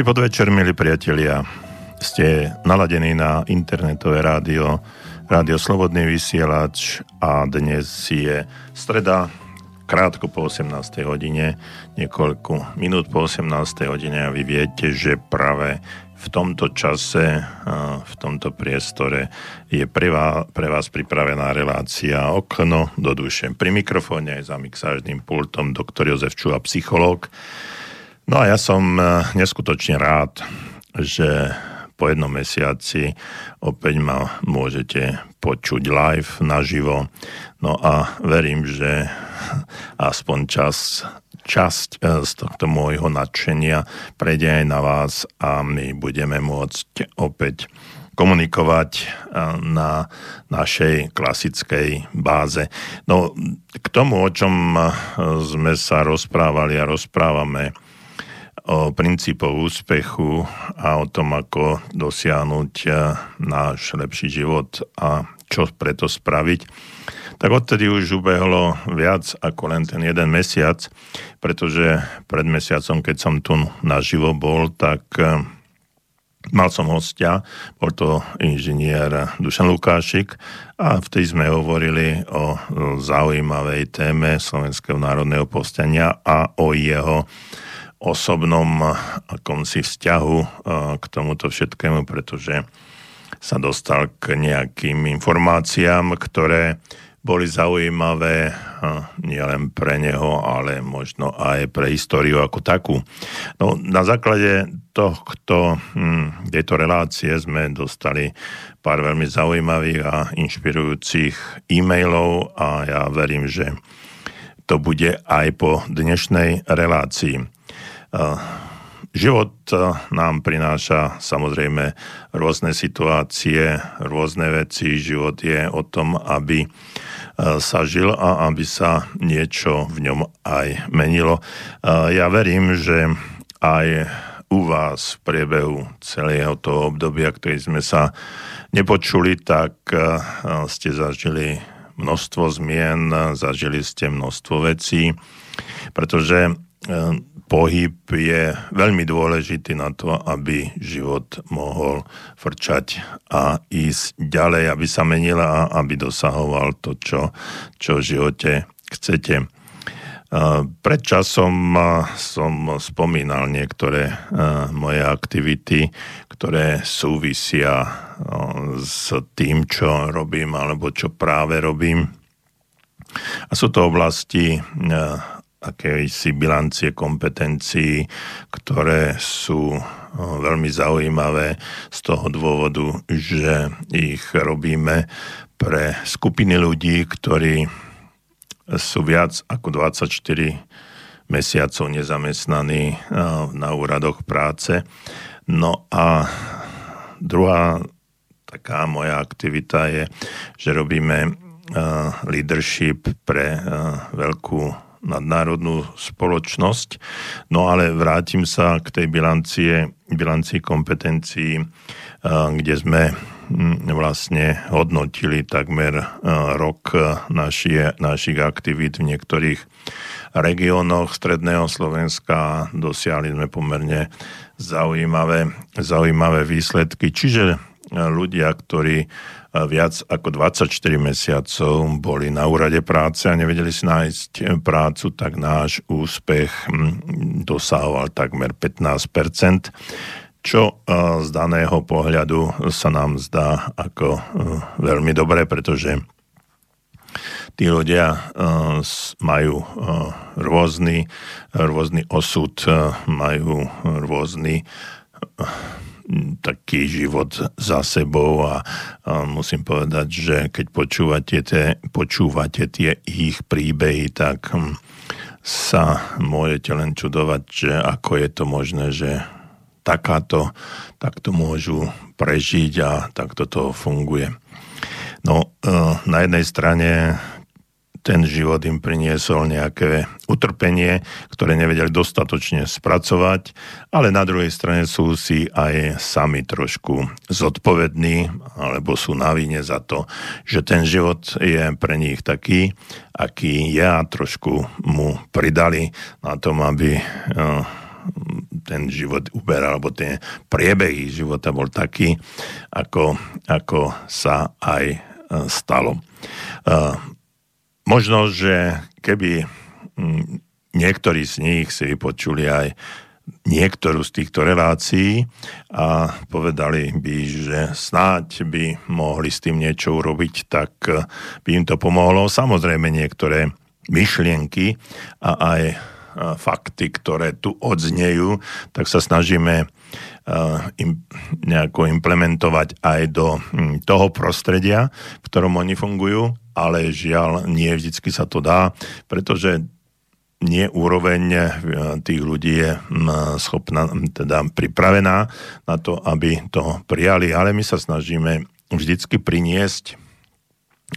Dobrý podvečer, milí priatelia. Ste naladení na internetové rádio, rádio Slobodný vysielač a dnes je streda, krátko po 18. hodine, niekoľko minút po 18. hodine a vy viete, že práve v tomto čase, v tomto priestore je pre vás, pre vás pripravená relácia Okno do duše. Pri mikrofóne je za mixážnym pultom doktor Jozef Čuha, psychológ. No a ja som e, neskutočne rád, že po jednom mesiaci opäť ma môžete počuť live naživo. No a verím, že aspoň čas, časť e, z tohto môjho nadšenia prejde aj na vás a my budeme môcť opäť komunikovať e, na našej klasickej báze. No k tomu, o čom sme sa rozprávali a rozprávame o princípoch úspechu a o tom, ako dosiahnuť eh, náš lepší život a čo preto spraviť, tak odtedy už ubehlo viac ako len ten jeden mesiac, pretože pred mesiacom, keď som tu naživo bol, tak eh, mal som hostia, bol to inžinier Dušan Lukášik a vtedy sme hovorili o zaujímavej téme Slovenského národného povstania a o jeho osobnom akomsi vzťahu k tomuto všetkému, pretože sa dostal k nejakým informáciám, ktoré boli zaujímavé nielen pre neho, ale možno aj pre históriu ako takú. No, na základe tohto, hm, tejto relácie sme dostali pár veľmi zaujímavých a inšpirujúcich e-mailov a ja verím, že to bude aj po dnešnej relácii. Život nám prináša samozrejme rôzne situácie, rôzne veci. Život je o tom, aby sa žil a aby sa niečo v ňom aj menilo. Ja verím, že aj u vás v priebehu celého toho obdobia, ktorý sme sa nepočuli, tak ste zažili množstvo zmien, zažili ste množstvo vecí, pretože pohyb je veľmi dôležitý na to, aby život mohol frčať a ísť ďalej, aby sa menila a aby dosahoval to, čo, čo v živote chcete. Pred časom som spomínal niektoré moje aktivity, ktoré súvisia s tým, čo robím alebo čo práve robím. A sú to oblasti akejsi bilancie kompetencií, ktoré sú veľmi zaujímavé z toho dôvodu, že ich robíme pre skupiny ľudí, ktorí sú viac ako 24 mesiacov nezamestnaní na úradoch práce. No a druhá taká moja aktivita je, že robíme leadership pre veľkú nadnárodnú spoločnosť. No ale vrátim sa k tej bilancie, bilancii kompetencií, kde sme hm, vlastne hodnotili takmer rok naši, našich aktivít v niektorých regiónoch Stredného Slovenska. Dosiahli sme pomerne zaujímavé, zaujímavé výsledky. Čiže ľudia, ktorí viac ako 24 mesiacov boli na úrade práce a nevedeli si nájsť prácu, tak náš úspech hm, dosahoval takmer 15% čo z daného pohľadu sa nám zdá ako veľmi dobré, pretože tí ľudia majú rôzny, rôzny osud, majú rôzny taký život za sebou a, a musím povedať, že keď počúvate tie, počúvate tie ich príbehy, tak sa môžete len čudovať, že ako je to možné, že takáto, takto môžu prežiť a takto to funguje. No, e, na jednej strane ten život im priniesol nejaké utrpenie, ktoré nevedeli dostatočne spracovať, ale na druhej strane sú si aj sami trošku zodpovední, alebo sú na vine za to, že ten život je pre nich taký, aký je trošku mu pridali na tom, aby eh, ten život uberal, alebo tie priebehy života bol taký, ako, ako sa aj stalo. Možno, že keby mm, niektorí z nich si vypočuli aj niektorú z týchto relácií a povedali by, že snáď by mohli s tým niečo urobiť, tak by im to pomohlo. Samozrejme niektoré myšlienky a aj fakty, ktoré tu odznejú, tak sa snažíme im nejako implementovať aj do hm, toho prostredia, v ktorom oni fungujú, ale žiaľ, nie vždycky sa to dá, pretože nie úroveň eh, tých ľudí je mm, schopná, teda pripravená na to, aby to prijali, ale my sa snažíme vždycky priniesť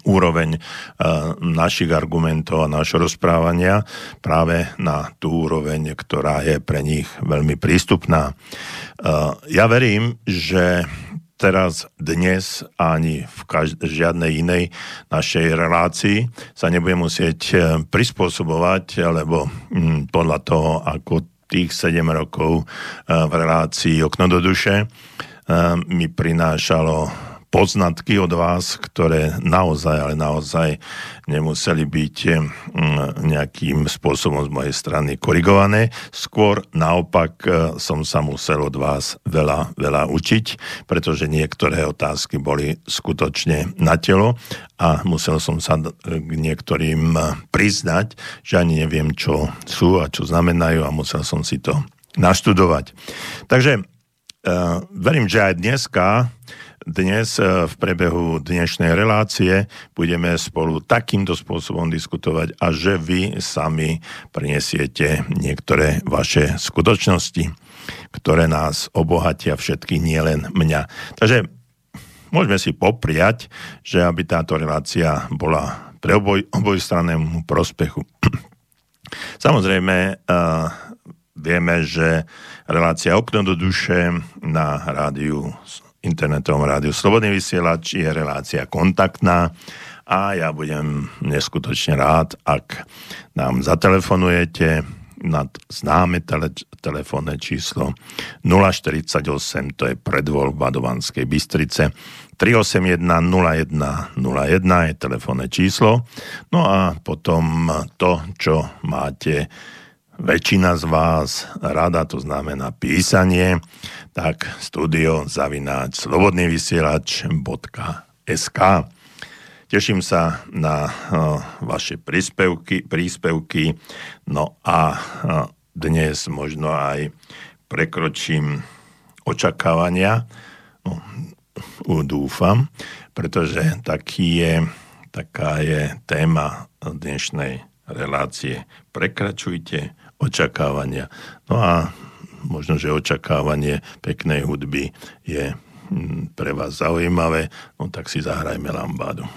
úroveň eh, našich argumentov a našho rozprávania práve na tú úroveň, ktorá je pre nich veľmi prístupná. Eh, ja verím, že teraz, dnes ani v každ- žiadnej inej našej relácii sa nebude musieť e, prispôsobovať, lebo hm, podľa toho, ako tých 7 rokov e, v relácii Okno do duše e, mi prinášalo poznatky od vás, ktoré naozaj, ale naozaj nemuseli byť mm, nejakým spôsobom z mojej strany korigované. Skôr naopak e, som sa musel od vás veľa, veľa učiť, pretože niektoré otázky boli skutočne na telo a musel som sa k niektorým priznať, že ani neviem, čo sú a čo znamenajú a musel som si to naštudovať. Takže uh, verím, že aj dneska dnes e, v prebehu dnešnej relácie budeme spolu takýmto spôsobom diskutovať a že vy sami prinesiete niektoré vaše skutočnosti, ktoré nás obohatia všetky, nielen mňa. Takže môžeme si popriať, že aby táto relácia bola pre oboj, obojstrannému prospechu. Samozrejme, uh, vieme, že relácia Okno do duše na rádiu internetovom rádiu Slobodný vysielač je relácia kontaktná a ja budem neskutočne rád, ak nám zatelefonujete na známe tele, telefónne číslo 048, to je predvoľba do Banskej Bystrice, 381 0101 je telefónne číslo. No a potom to, čo máte väčšina z vás rada, to znamená písanie, tak studio zavináč slobodnývysielač.sk Teším sa na uh, vaše príspevky, príspevky, no a uh, dnes možno aj prekročím očakávania, no, dúfam, pretože taký je, taká je téma dnešnej relácie. Prekračujte očakávania. No a možno, že očakávanie peknej hudby je hm, pre vás zaujímavé, no tak si zahrajme lambádu.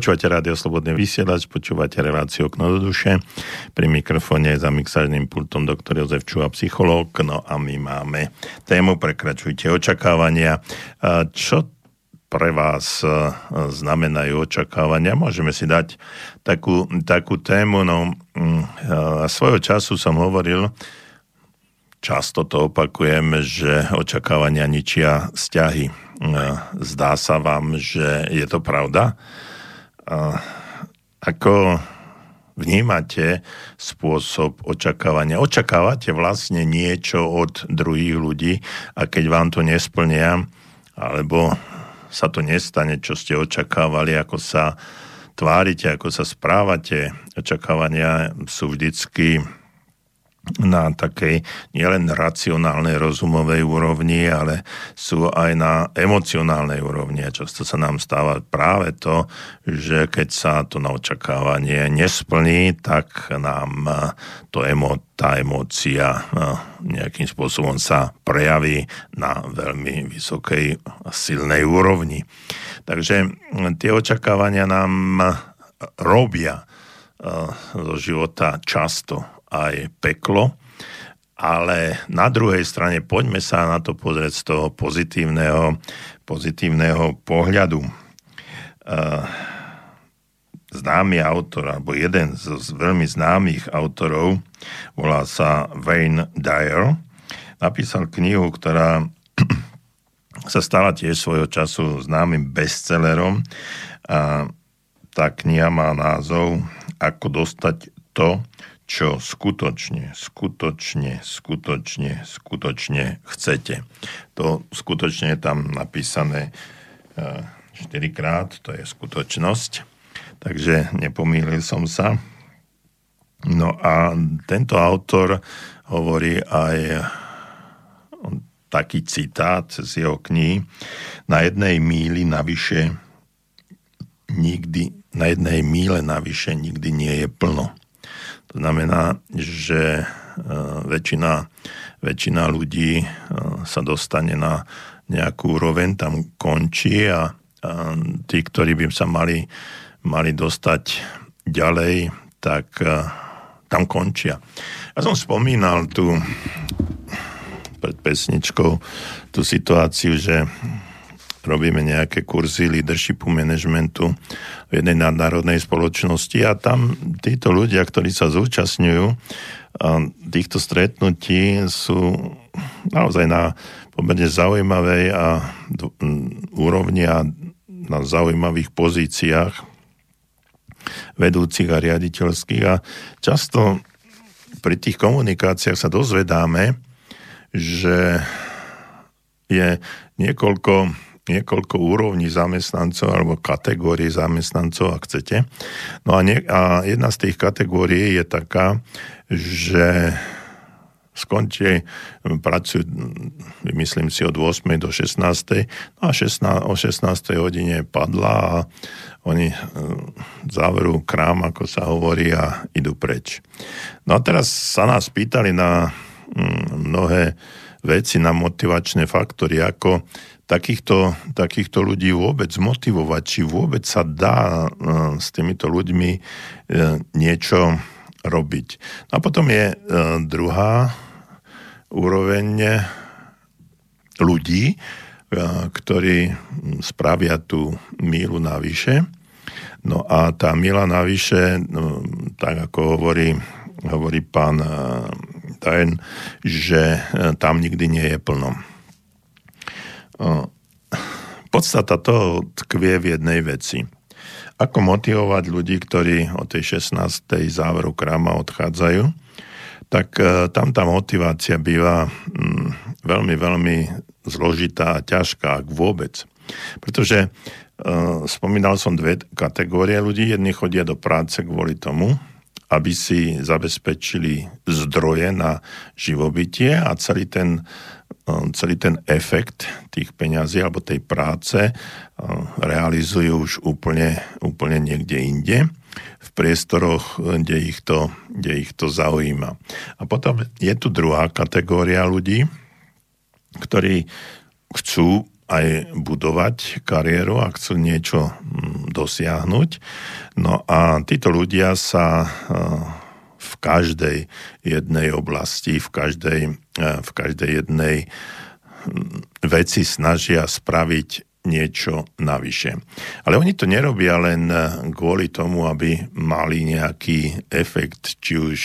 Počúvate Rádio Slobodný vysielač, počúvate reláciu Okno do duše. Pri mikrofóne za mixážnym pultom doktor Jozef Čuha, psychológ. No a my máme tému Prekračujte očakávania. Čo pre vás znamenajú očakávania? Môžeme si dať takú, takú tému. No, mm, svojho času som hovoril, často to opakujem, že očakávania ničia vzťahy. Zdá sa vám, že je to pravda? Ako vnímate spôsob očakávania. Očakávate vlastne niečo od druhých ľudí a keď vám to nesplnia, alebo sa to nestane, čo ste očakávali, ako sa tvárite, ako sa správate. Očakávania sú vždycky na takej nielen racionálnej, rozumovej úrovni, ale sú aj na emocionálnej úrovni. Často sa nám stáva práve to, že keď sa to na očakávanie nesplní, tak nám to emo, tá emócia nejakým spôsobom sa prejaví na veľmi vysokej a silnej úrovni. Takže tie očakávania nám robia zo života často aj peklo, ale na druhej strane poďme sa na to pozrieť z toho pozitívneho, pozitívneho pohľadu. Uh, známy autor, alebo jeden z veľmi známych autorov, volá sa Wayne Dyer, napísal knihu, ktorá sa stala tiež svojho času známym bestsellerom. A tá kniha má názov Ako dostať to, čo skutočne, skutočne, skutočne, skutočne chcete. To skutočne je tam napísané 4 e, krát, to je skutočnosť, takže nepomýlil som sa. No a tento autor hovorí aj taký citát z jeho knihy. Na jednej míli navyše nikdy, na jednej míle navyše nikdy nie je plno. To znamená, že e, väčšina, väčšina ľudí e, sa dostane na nejakú úroveň, tam končí a, a tí, ktorí by sa mali, mali dostať ďalej, tak e, tam končia. Ja som spomínal tu pred pesničkou tú situáciu, že robíme nejaké kurzy leadershipu, managementu v jednej nadnárodnej spoločnosti a tam títo ľudia, ktorí sa zúčastňujú týchto stretnutí sú naozaj na pomerne zaujímavej a úrovni a na zaujímavých pozíciách vedúcich a riaditeľských. A často pri tých komunikáciách sa dozvedáme, že je niekoľko niekoľko úrovní zamestnancov alebo kategórií zamestnancov, ak chcete. No a, nie, a jedna z tých kategórií je taká, že skončí, pracujú, myslím si, od 8. do 16. No a 16, o 16. hodine padla a oni e, zavrú krám, ako sa hovorí, a idú preč. No a teraz sa nás pýtali na mnohé veci, na motivačné faktory, ako takýchto, takýchto ľudí vôbec motivovať, či vôbec sa dá e, s týmito ľuďmi e, niečo robiť. A potom je e, druhá úroveň ľudí, ktorí spravia tú mílu navyše. No a tá míla navyše, tak ako hovorí, hovorí pán Tajen, že tam nikdy nie je plno. Podstata toho tkvie v jednej veci. Ako motivovať ľudí, ktorí o tej 16. záveru kráma odchádzajú, tak e, tam tá motivácia býva mm, veľmi, veľmi zložitá a ťažká, ak vôbec. Pretože spomínal som dve kategórie ľudí. Jedni chodia do práce kvôli tomu, aby si zabezpečili zdroje na živobytie a celý ten Um, celý ten efekt tých peňazí alebo tej práce um, realizujú už úplne, úplne niekde inde v priestoroch, kde ich, to, kde ich to zaujíma. A potom je tu druhá kategória ľudí, ktorí chcú aj budovať kariéru a chcú niečo mm, dosiahnuť. No a títo ľudia sa v každej jednej oblasti, v každej, v každej jednej hm, veci snažia spraviť niečo navyše. Ale oni to nerobia len kvôli tomu, aby mali nejaký efekt, či už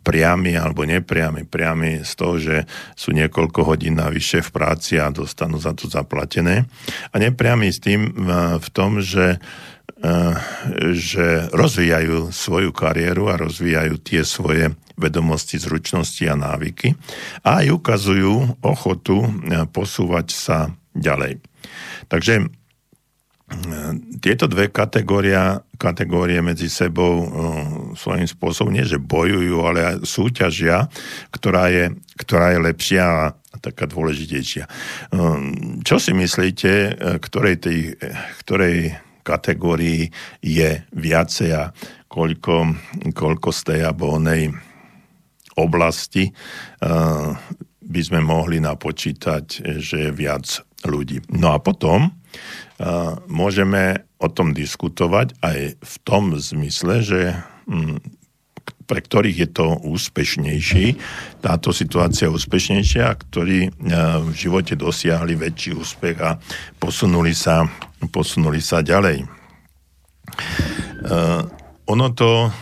priamy alebo nepriamy. Priamy z toho, že sú niekoľko hodín navyše v práci a dostanú za to zaplatené. A nepriamy s tým v tom, že že rozvíjajú svoju kariéru a rozvíjajú tie svoje vedomosti, zručnosti a návyky a aj ukazujú ochotu posúvať sa ďalej. Takže e, tieto dve kategória, kategórie medzi sebou e, svojím spôsobom nie, že bojujú, ale súťažia, ktorá je, ktorá je lepšia a taká dôležitejšia. E, čo si myslíte, ktorej, tej, ktorej kategórii je viacej a koľko, koľko z tej alebo onej oblasti by sme mohli napočítať, že je viac ľudí. No a potom uh, môžeme o tom diskutovať aj v tom zmysle, že um, pre ktorých je to úspešnejší, táto situácia úspešnejšia, ktorí uh, v živote dosiahli väčší úspech a posunuli sa, posunuli sa ďalej. Uh, ono to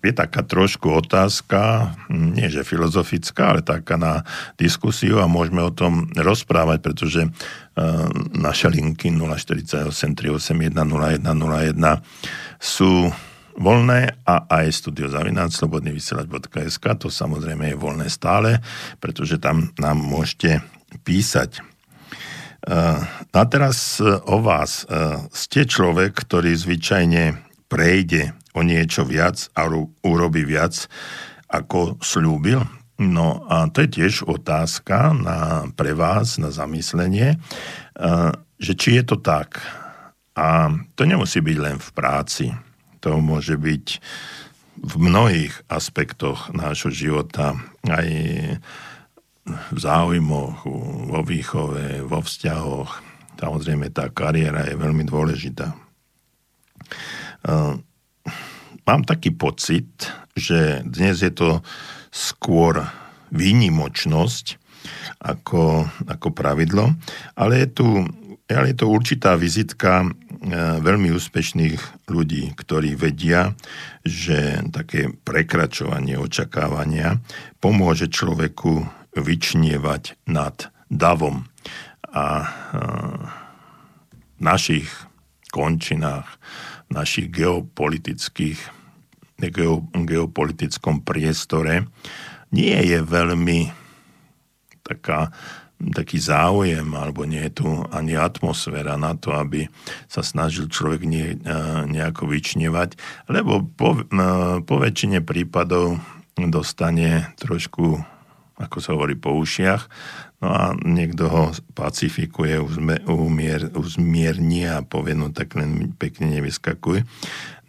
je taká trošku otázka, nie že filozofická, ale taká na diskusiu a môžeme o tom rozprávať, pretože uh, naše linky 048 381 0101 sú voľné a aj studiozavináč slobodnyvysielač.sk to samozrejme je voľné stále, pretože tam nám môžete písať. Uh, a teraz uh, o vás. Ste človek, ktorý zvyčajne prejde o niečo viac a urobí viac, ako slúbil? No a to je tiež otázka na, pre vás, na zamyslenie, že či je to tak. A to nemusí byť len v práci. To môže byť v mnohých aspektoch nášho života, aj v záujmoch, vo výchove, vo vzťahoch. Samozrejme, tá kariéra je veľmi dôležitá mám taký pocit, že dnes je to skôr výnimočnosť ako, ako pravidlo, ale je tu ale je to určitá vizitka e, veľmi úspešných ľudí, ktorí vedia, že také prekračovanie očakávania pomôže človeku vyčnievať nad davom. A e, v našich končinách, našich geopolitických geopolitickom priestore nie je veľmi taká, taký záujem, alebo nie je tu ani atmosféra na to, aby sa snažil človek nie, nejako vyčnevať, lebo po, po väčšine prípadov dostane trošku, ako sa hovorí, po ušiach, no a niekto ho pacifikuje, umier, uzmierni a povie, no tak len pekne nevyskakuj.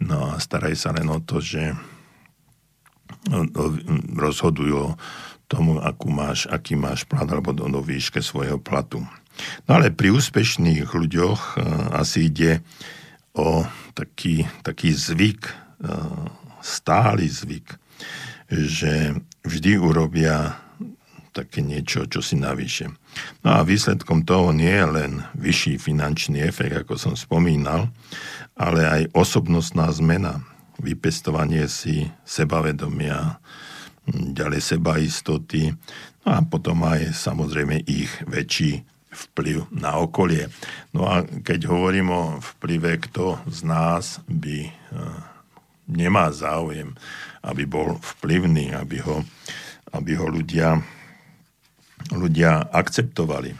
No a staraj sa len o to, že rozhodujú o tomu, akú máš, aký máš plat alebo do, do výške svojho platu. No ale pri úspešných ľuďoch uh, asi ide o taký, taký zvyk, uh, stály zvyk, že vždy urobia také niečo, čo si navyše. No a výsledkom toho nie je len vyšší finančný efekt, ako som spomínal, ale aj osobnostná zmena, vypestovanie si sebavedomia, ďalej sebaistoty, no a potom aj samozrejme ich väčší vplyv na okolie. No a keď hovorím o vplyve, kto z nás by e, nemá záujem, aby bol vplyvný, aby ho, aby ho ľudia, ľudia akceptovali. E,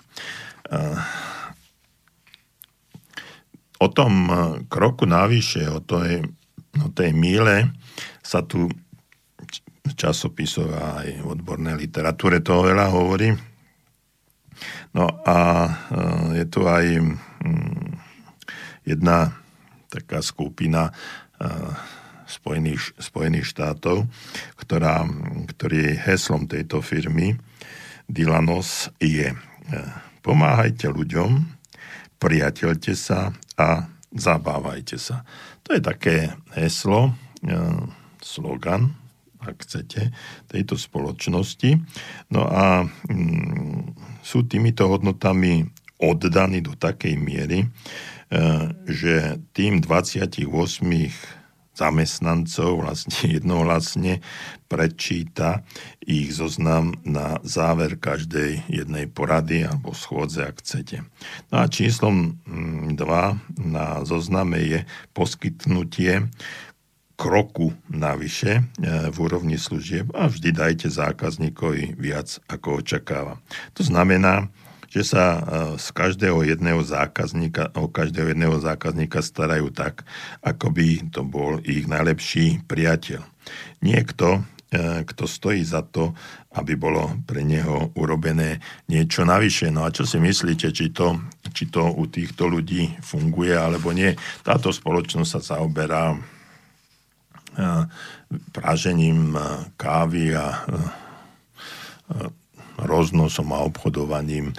o tom e, kroku navyše, o tej, o tej míle sa tu v a aj v odbornej literatúre toho veľa hovorí. No a e, je tu aj jedna taká skupina Spojených, Spojených štátov, ktorá, ktorý heslom tejto firmy Dylanos je Pomáhajte ľuďom, priateľte sa a zabávajte sa. To je také heslo, e, slogan, ak chcete, tejto spoločnosti. No a mm, sú týmito hodnotami oddaní do takej miery, e, že tým 28 zamestnancov vlastne jednohlasne prečíta ich zoznam na záver každej jednej porady alebo schôdze, ak chcete. No a číslom 2 mm, na zozname je poskytnutie kroku navyše e, v úrovni služieb a vždy dajte zákazníkovi viac, ako očakáva. To znamená, že sa e, z každého jedného zákazníka, o každého jedného zákazníka starajú tak, ako by to bol ich najlepší priateľ. Niekto, e, kto stojí za to, aby bolo pre neho urobené niečo navyše. No a čo si myslíte, či to, či to u týchto ľudí funguje alebo nie? Táto spoločnosť sa zaoberá e, pražením kávy a roznosom a obchodovaním e,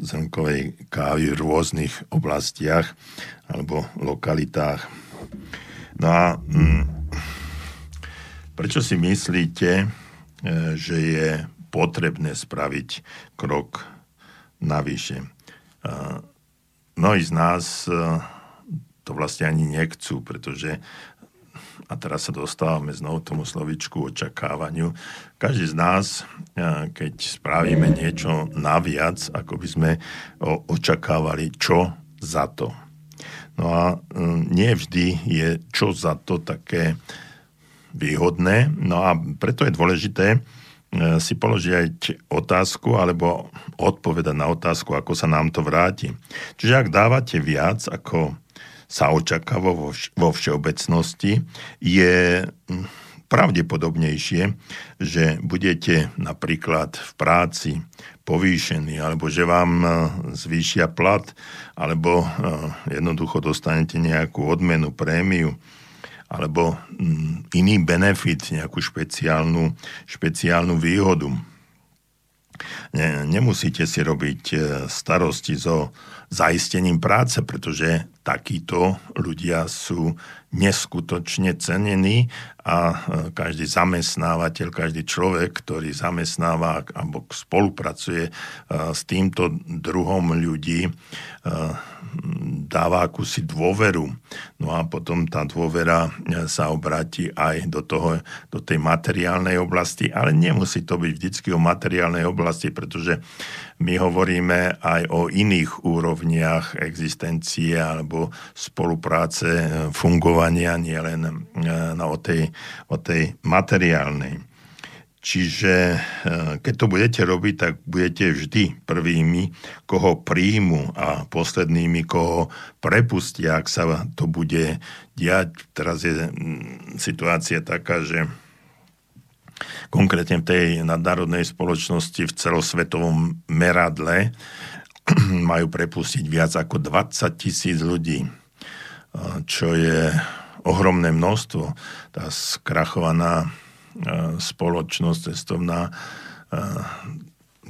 zrnkovej kávy v rôznych oblastiach alebo lokalitách. No a mm, prečo si myslíte, e, že je potrebné spraviť krok navyše? E, mnohí z nás to vlastne ani nechcú, pretože a teraz sa dostávame znovu tomu slovičku očakávaniu. Každý z nás, keď spravíme niečo naviac, ako by sme očakávali, čo za to. No a nie vždy je čo za to také výhodné. No a preto je dôležité si položiť otázku alebo odpovedať na otázku, ako sa nám to vráti. Čiže ak dávate viac, ako sa očakáva vo, všeobecnosti, je hm, pravdepodobnejšie, že budete napríklad v práci povýšení, alebo že vám hm, zvýšia plat, alebo hm, jednoducho dostanete nejakú odmenu, prémiu, alebo iný benefit, nejakú špeciálnu, špeciálnu výhodu. Nemusíte si robiť starosti so zaistením práce, pretože takíto ľudia sú neskutočne cenení a e, každý zamestnávateľ, každý človek, ktorý zamestnáva alebo spolupracuje e, s týmto druhom ľudí, e, dáva akúsi dôveru. No a potom tá dôvera sa obráti aj do, toho, do tej materiálnej oblasti, ale nemusí to byť vždy o materiálnej oblasti, pretože my hovoríme aj o iných úrovniach existencie alebo spolupráce, e, fungovania, nielen e, o tej, o tej materiálnej. Čiže e, keď to budete robiť, tak budete vždy prvými, koho príjmu a poslednými, koho prepustia, ak sa to bude diať. Teraz je situácia taká, že konkrétne v tej nadnárodnej spoločnosti v celosvetovom meradle majú prepustiť viac ako 20 tisíc ľudí, čo je ohromné množstvo. Tá skrachovaná spoločnosť cestovná,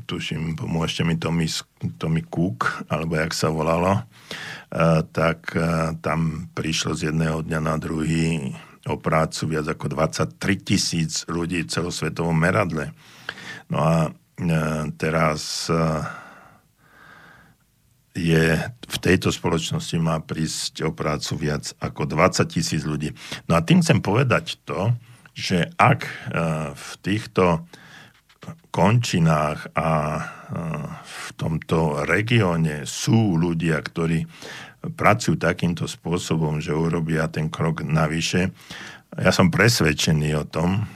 tuším, pomôžte mi Tommy, Tommy Cook, alebo jak sa volalo, tak tam prišlo z jedného dňa na druhý o prácu viac ako 23 tisíc ľudí v celosvetovom meradle. No a e, teraz e, je v tejto spoločnosti má prísť o prácu viac ako 20 tisíc ľudí. No a tým chcem povedať to, že ak e, v týchto končinách a v tomto regióne sú ľudia, ktorí pracujú takýmto spôsobom, že urobia ten krok navyše. Ja som presvedčený o tom,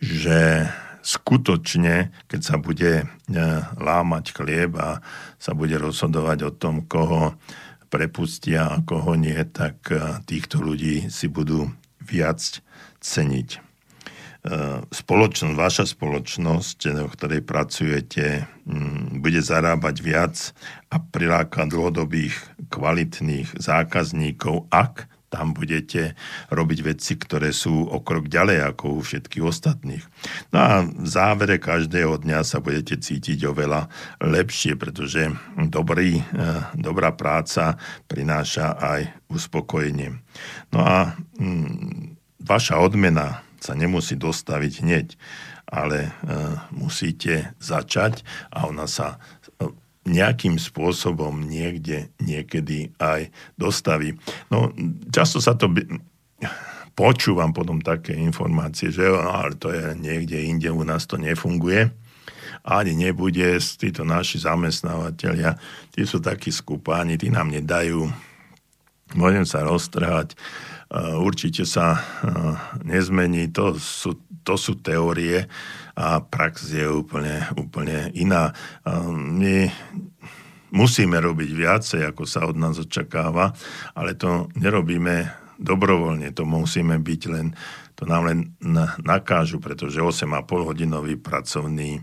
že skutočne, keď sa bude e, lámať chlieb a sa bude rozhodovať o tom, koho prepustia a koho nie, tak e, týchto ľudí si budú viac ceniť. E, spoločnosť, vaša spoločnosť, v ktorej pracujete, bude zarábať viac a priláka dlhodobých kvalitných zákazníkov, ak tam budete robiť veci, ktoré sú o krok ďalej ako u všetkých ostatných. No a v závere každého dňa sa budete cítiť oveľa lepšie, pretože dobrý, e, dobrá práca prináša aj uspokojenie. No a mm, vaša odmena sa nemusí dostaviť hneď, ale e, musíte začať a ona sa nejakým spôsobom niekde, niekedy aj dostaví. No, často sa to počúvam potom také informácie, že no, ale to je niekde inde, u nás to nefunguje. Ani nebude, títo naši zamestnávateľia, tí sú takí skupáni, tí nám nedajú, môžem sa roztrhať, určite sa nezmení, to sú, to sú teórie, a prax je úplne, úplne iná. My musíme robiť viacej, ako sa od nás očakáva, ale to nerobíme dobrovoľne, to musíme byť len, to nám len nakážu, pretože 8,5 hodinový pracovný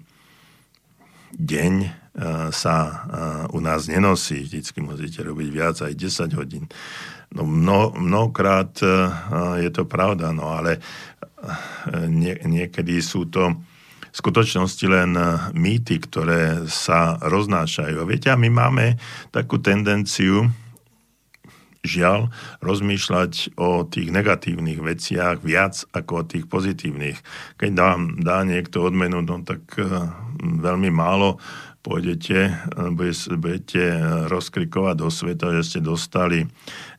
deň e, sa e, u nás nenosí. Vždycky musíte robiť viac, aj 10 hodín. No mno, mnohokrát e, je to pravda, no ale nie, niekedy sú to skutočnosti len eh, mýty, ktoré sa roznášajú. Viete, a my máme takú tendenciu, žiaľ, rozmýšľať o tých negatívnych veciach viac ako o tých pozitívnych. Keď dá, dá niekto odmenu, no tak uh, veľmi málo pôjdete, budete rozkrikovať do sveta, že ste dostali,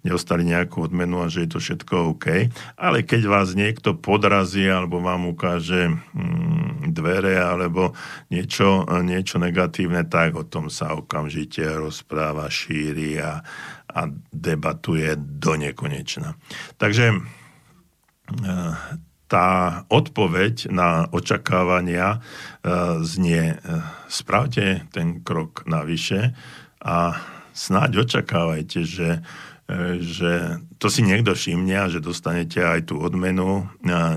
nedostali nejakú odmenu a že je to všetko OK. Ale keď vás niekto podrazí alebo vám ukáže mm, dvere alebo niečo, niečo negatívne, tak o tom sa okamžite rozpráva, šíri a, a debatuje do nekonečna. Takže tá odpoveď na očakávania e, znie e, spravte ten krok navyše a snáď očakávajte, že, e, že to si niekto všimne a že dostanete aj tú odmenu,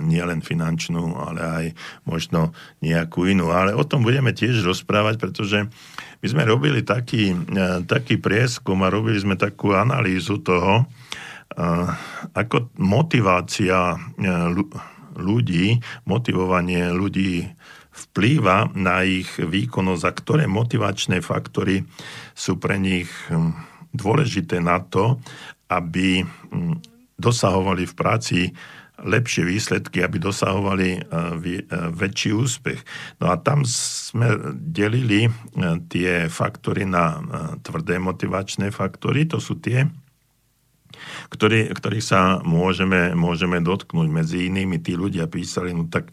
nie len finančnú, ale aj možno nejakú inú. Ale o tom budeme tiež rozprávať, pretože my sme robili taký, taký prieskum a robili sme takú analýzu toho, ako motivácia ľudí, motivovanie ľudí vplýva na ich výkonnosť a ktoré motivačné faktory sú pre nich hm, dôležité na to, aby hm, dosahovali v práci lepšie výsledky, aby dosahovali eh, eh, väčší úspech. No a tam sme delili eh, tie faktory na tvrdé motivačné faktory, to sú tie, ktorý, ktorých sa môžeme, môžeme dotknúť. Medzi inými tí ľudia písali, no tak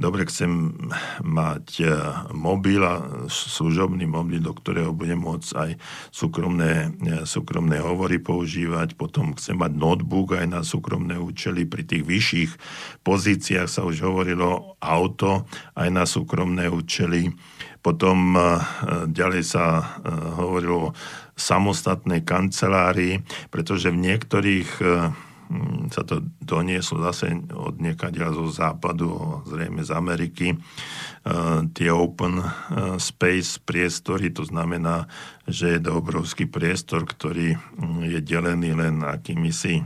dobre, chcem mať e, mobil a služobný mobil, do ktorého budem môcť aj súkromné, e, súkromné hovory používať, potom chcem mať notebook aj na súkromné účely. Pri tých vyšších pozíciách sa už hovorilo auto aj na súkromné účely. Potom e, ďalej sa hovorilo samostatnej kancelárii, pretože v niektorých eh, hm, sa to donieslo zase od niekadia zo západu, zrejme z Ameriky, eh, tie open eh, space priestory, to znamená, že je to obrovský priestor, ktorý hm, je delený len akými si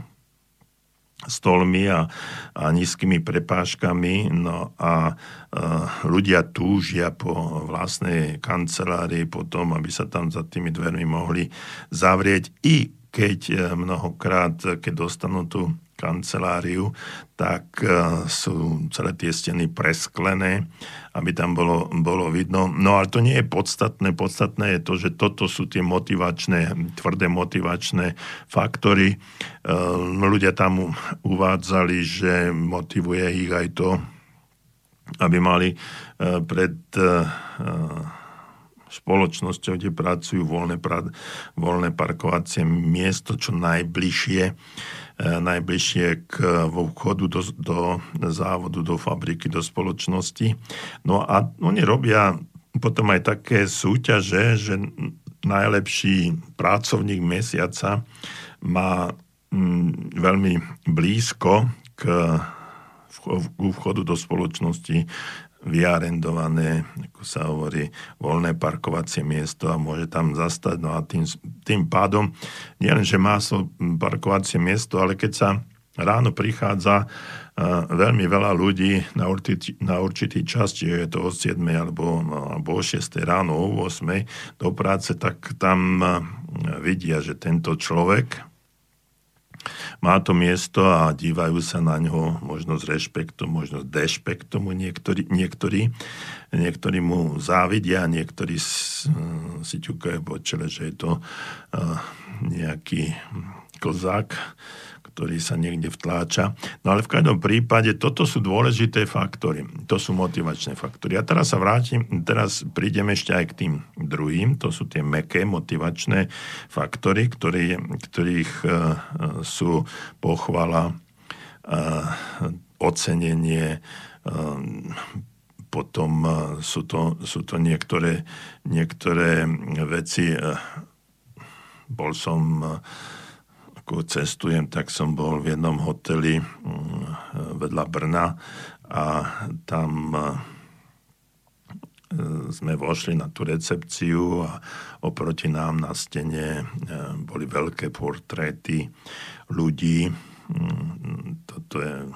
stolmi a, a nízkymi prepážkami. No a e, ľudia túžia po vlastnej kancelárii, po tom, aby sa tam za tými dvermi mohli zavrieť, i keď e, mnohokrát, keď dostanú tú kanceláriu, tak e, sú celé tie steny presklené, aby tam bolo, bolo vidno. No ale to nie je podstatné. Podstatné je to, že toto sú tie motivačné, tvrdé motivačné faktory. E, ľudia tam uvádzali, že motivuje ich aj to, aby mali e, pred spoločnosťou, kde pracujú voľné, voľné parkovacie miesto čo najbližšie najbližšie k vchodu do, do závodu, do fabriky, do spoločnosti. No a oni robia potom aj také súťaže, že najlepší pracovník mesiaca má mm, veľmi blízko k vchodu do spoločnosti vyarendované, ako sa hovorí, voľné parkovacie miesto a môže tam zastať. No a tým, tým pádom nielen, že má so parkovacie miesto, ale keď sa ráno prichádza veľmi veľa ľudí na určitý, na určitý čas, čiže je to od 7 alebo, no, alebo o 6 ráno, o 8 do práce, tak tam vidia, že tento človek má to miesto a dívajú sa na ňo možno s rešpektom, možno s dešpektom niektorí, niektorí, niektorí mu závidia, niektorí si ťukajú po čele, že je to nejaký kozák, ktorý sa niekde vtláča. No ale v každom prípade toto sú dôležité faktory. To sú motivačné faktory. A teraz sa vrátim, teraz prídem ešte aj k tým druhým. To sú tie meké motivačné faktory, ktorý, ktorých uh, sú pochvala, uh, ocenenie, uh, potom sú, to, sú to niektoré, niektoré veci. Bol som ako cestujem, tak som bol v jednom hoteli mm, vedľa Brna a tam e, sme vošli na tú recepciu a oproti nám na stene e, boli veľké portréty ľudí. Mm, toto je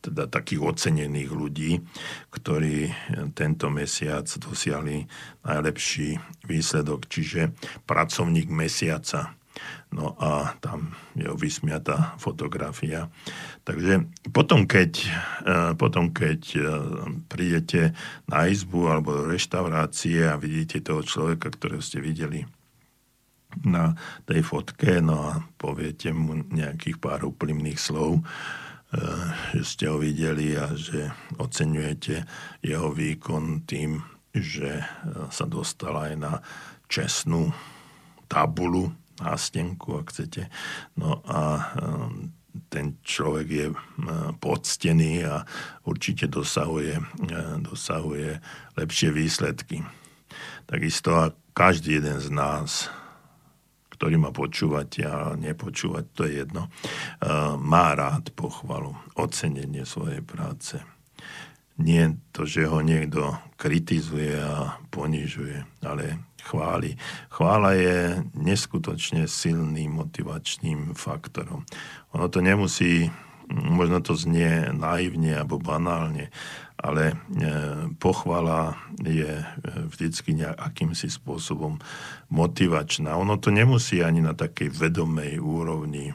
teda takých ocenených ľudí, ktorí tento mesiac dosiahli najlepší výsledok, čiže pracovník mesiaca No a tam je vysmiatá fotografia. Takže potom, keď, e, potom, keď e, prídete na izbu alebo do reštaurácie a vidíte toho človeka, ktorého ste videli na tej fotke, no a poviete mu nejakých pár úprimných slov, e, že ste ho videli a že oceňujete jeho výkon tým, že sa dostal aj na čestnú tabulu nástenku, ak chcete. No a ehm, ten človek je ehm, poctený a určite dosahuje, ehm, dosahuje lepšie výsledky. Takisto každý jeden z nás, ktorý má počúvať a nepočúvať, to je jedno, má rád pochvalu, ocenenie svojej práce. Nie to, že ho niekto kritizuje a ponižuje, ale chváli. Chvála je neskutočne silným motivačným faktorom. Ono to nemusí, možno to znie naivne alebo banálne, ale e, pochvala je e, vždycky nejakým spôsobom motivačná. Ono to nemusí ani na takej vedomej úrovni e,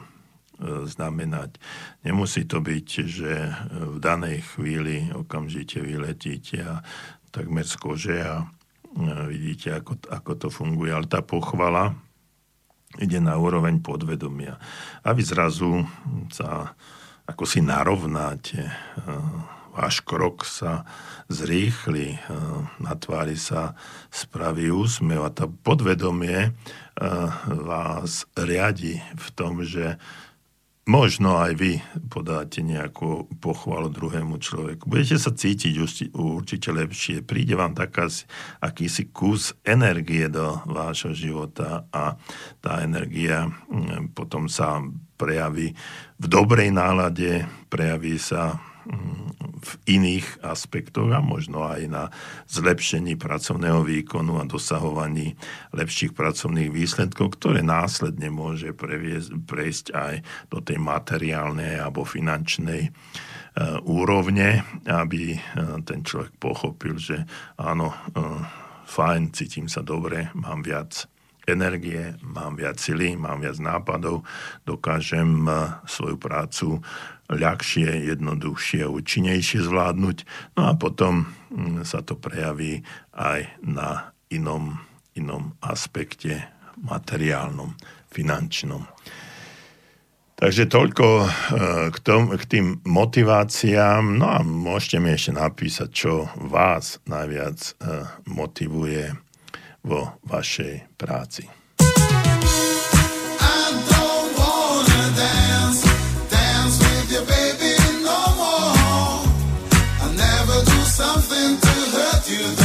znamenať. Nemusí to byť, že v danej chvíli okamžite vyletíte a takmer z kože a vidíte, ako, ako to funguje. Ale tá pochvala ide na úroveň podvedomia. A vy zrazu sa ako si narovnáte, váš krok sa zrýchli, na tvári sa spraví úsmev a to podvedomie vás riadi v tom, že možno aj vy podáte nejakú pochvalu druhému človeku. Budete sa cítiť určite lepšie. Príde vám taká akýsi kus energie do vášho života a tá energia mm, potom sa prejaví v dobrej nálade, prejaví sa v iných aspektoch a možno aj na zlepšení pracovného výkonu a dosahovaní lepších pracovných výsledkov, ktoré následne môže previesť, prejsť aj do tej materiálnej alebo finančnej e, úrovne, aby e, ten človek pochopil, že áno, e, fajn, cítim sa dobre, mám viac energie, mám viac sily, mám viac nápadov, dokážem svoju prácu ľahšie, jednoduchšie účinnejšie zvládnuť. No a potom mm, sa to prejaví aj na inom, inom aspekte materiálnom, finančnom. Takže toľko e, k, tom, k tým motiváciám. No a môžete mi ešte napísať, čo vás najviac e, motivuje vo vašej práci. do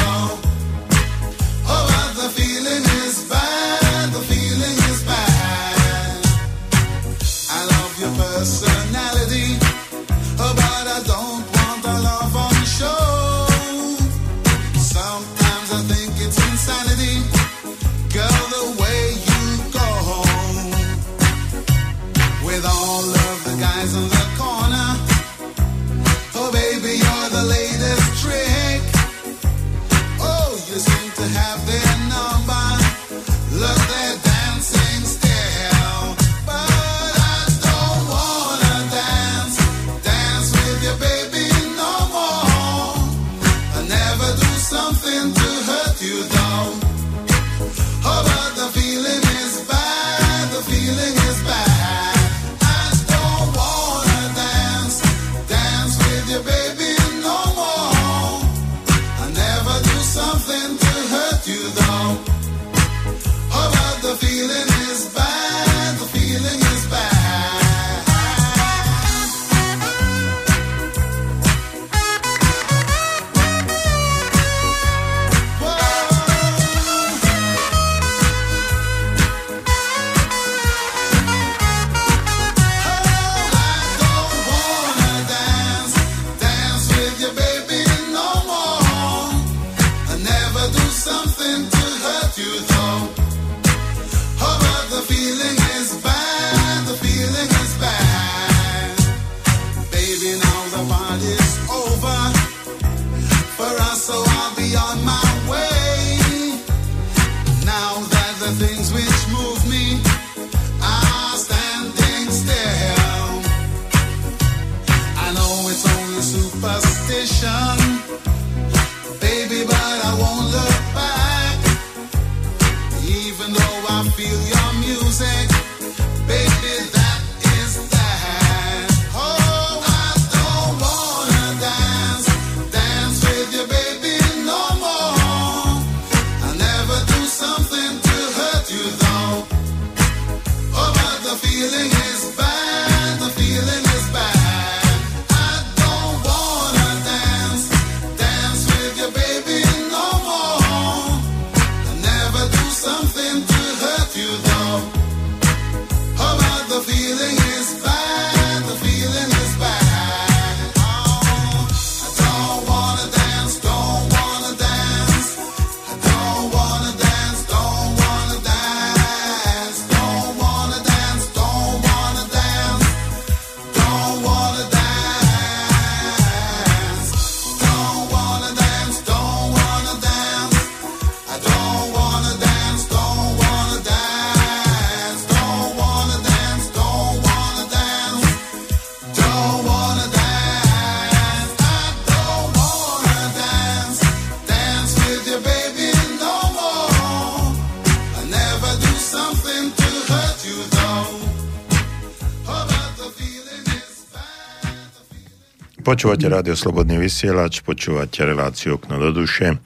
Počúvate Rádio Slobodný vysielač, počúvate reláciu Okno do duše.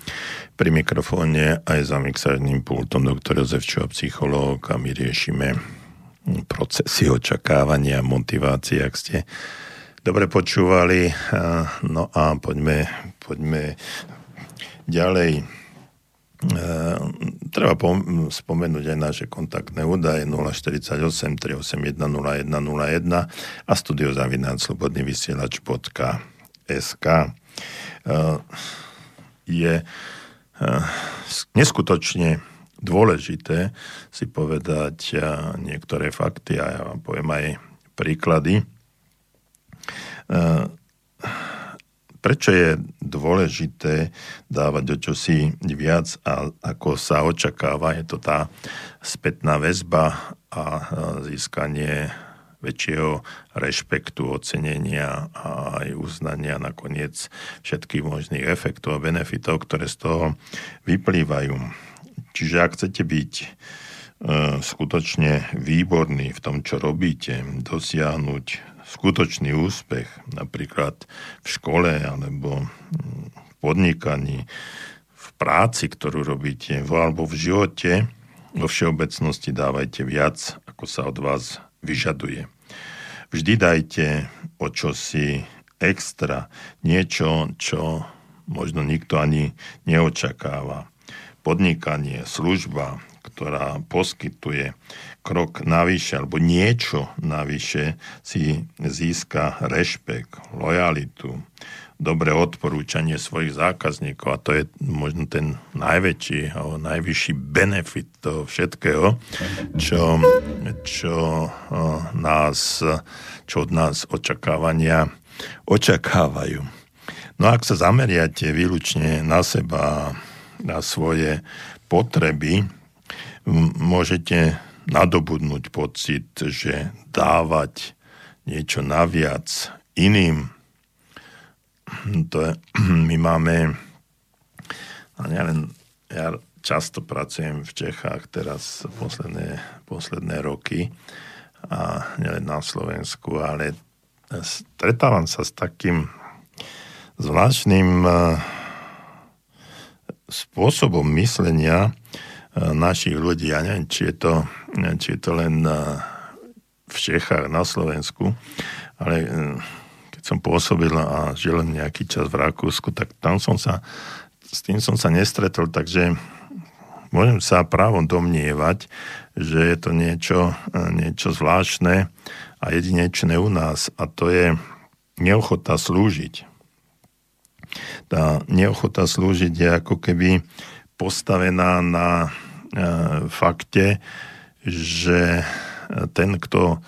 Pri mikrofóne aj za mixárnym pultom doktor Jozef Čo, psychológ a my riešime procesy očakávania, motivácie, ak ste dobre počúvali. No a poďme, poďme ďalej. Treba spomenúť aj naše kontaktné údaje 048 381 0101 a studiozavináčslobodnyvysielač.sk Je neskutočne dôležité si povedať niektoré fakty a ja vám poviem aj príklady prečo je dôležité dávať o čosi viac, a ako sa očakáva. Je to tá spätná väzba a získanie väčšieho rešpektu, ocenenia a aj uznania nakoniec všetkých možných efektov a benefitov, ktoré z toho vyplývajú. Čiže ak chcete byť e, skutočne výborní v tom, čo robíte, dosiahnuť skutočný úspech, napríklad v škole alebo v podnikaní, v práci, ktorú robíte, alebo v živote, vo všeobecnosti dávajte viac, ako sa od vás vyžaduje. Vždy dajte o čosi extra, niečo, čo možno nikto ani neočakáva. Podnikanie, služba, ktorá poskytuje krok navyše alebo niečo navyše si získa rešpekt, lojalitu, dobré odporúčanie svojich zákazníkov a to je možno ten najväčší alebo najvyšší benefit toho všetkého, čo, čo nás, čo od nás očakávania očakávajú. No ak sa zameriate výlučne na seba, na svoje potreby, môžete nadobudnúť pocit, že dávať niečo naviac iným, to je, my máme, a neviem, ja často pracujem v Čechách teraz posledné, posledné roky a nielen na Slovensku, ale stretávam sa s takým zvláštnym eh, spôsobom myslenia, našich ľudí. Ja neviem, či je to, či je to len v Čechách, na Slovensku, ale e, keď som pôsobil a žil nejaký čas v Rakúsku, tak tam som sa, s tým som sa nestretol, takže môžem sa právom domnievať, že je to niečo, e, niečo zvláštne a jedinečné u nás a to je neochota slúžiť. Tá neochota slúžiť je ako keby postavená na fakte, že ten, kto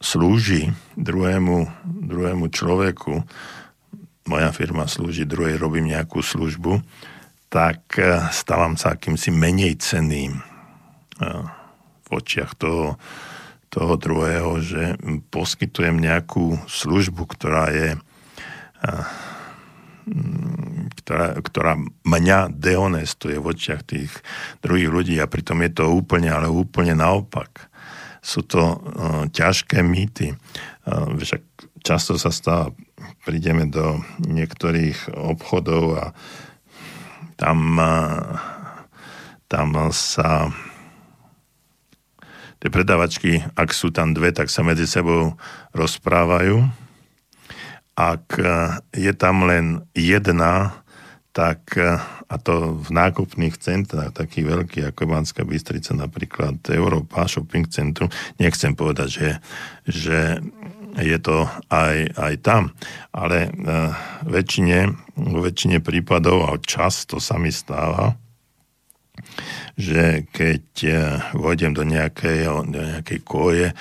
slúži druhému, druhému človeku, moja firma slúži druhej, robím nejakú službu, tak stávam sa akýmsi menej ceným v očiach toho, toho druhého, že poskytujem nejakú službu, ktorá je ktorá, ktorá mňa dehonestuje v očiach tých druhých ľudí a pritom je to úplne, ale úplne naopak. Sú to uh, ťažké mýty. Uh, však často sa stáva, prídeme do niektorých obchodov a tam, uh, tam sa tie predavačky, ak sú tam dve, tak sa medzi sebou rozprávajú. Ak e, je tam len jedna, tak e, a to v nákupných centrách, takých veľkých ako Banská Bystrica, napríklad Európa, shopping centrum, nechcem povedať, že, že je to aj, aj tam, ale uh, väčšine, väčšine prípadov, a často sa mi stáva, že keď vôjdem do nejakej, do nejakej koje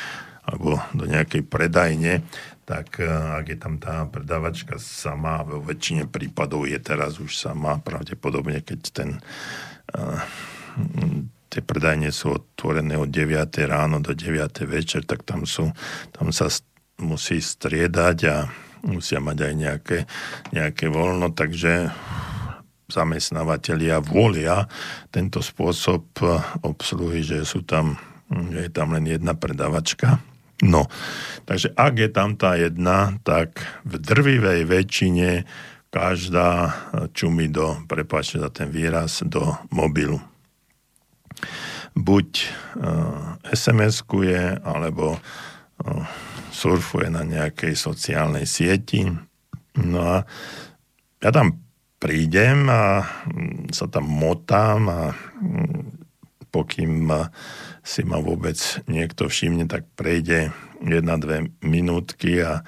alebo do nejakej predajne, tak eh, ak je tam tá predavačka sama, vo väčšine prípadov je teraz už sama, pravdepodobne keď ten uh, tie predajne sú otvorené od 9. ráno do 9. večer, tak tam sú, tam sa musí striedať a musia mať aj nejaké, nejaké voľno, takže zamestnávateľia volia tento spôsob eh, obsluhy, že sú tam, je tam len jedna predavačka. No, takže ak je tam tá jedna, tak v drvivej väčšine každá eh, čumí do, prepáčte za ten výraz, do mobilu. Buď uh, SMS-kuje, alebo uh, surfuje na nejakej sociálnej sieti. No a ja tam prídem a mm, sa tam motám a mm, pokým si ma vôbec niekto všimne, tak prejde jedna, dve minútky a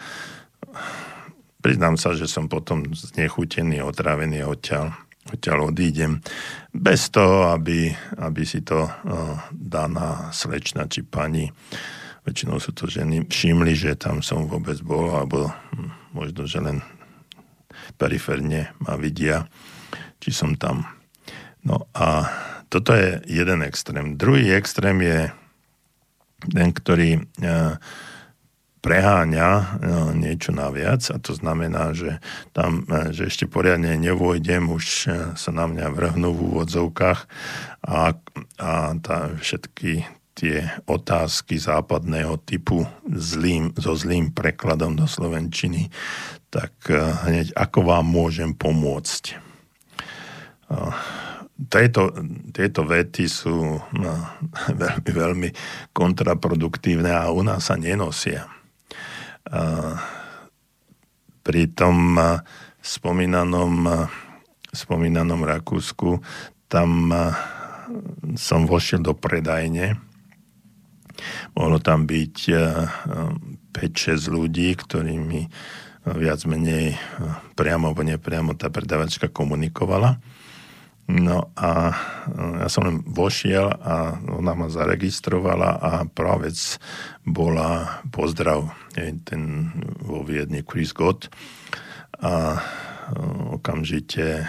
priznám sa, že som potom znechutený, otrávený odtiaľ, odtiaľ odídem. Bez toho, aby, aby si to uh, daná slečna či pani, väčšinou sú to ženy, všimli, že tam som vôbec bol, alebo hm, možno, že len periférne ma vidia, či som tam. No a toto je jeden extrém. Druhý extrém je ten, ktorý e, preháňa e, niečo naviac a to znamená, že tam, e, že ešte poriadne nevôjdem, už sa na mňa vrhnú v úvodzovkách a, a tá, všetky tie otázky západného typu zlým, so zlým prekladom do Slovenčiny, tak hneď ako vám môžem pomôcť. Tieto, tieto vety sú no, veľmi, veľmi kontraproduktívne a u nás sa nenosia. Eh, pri tom spomínanom, spomínanom Rakúsku tam som vošiel do predajne Mohlo tam byť 5-6 eh, ľudí, ktorými viac menej priamo alebo nepriamo tá predavačka komunikovala. No a ja som len vošiel a ona ma zaregistrovala a prvá vec bola pozdrav, ten vo Viedni Chris Gott a okamžite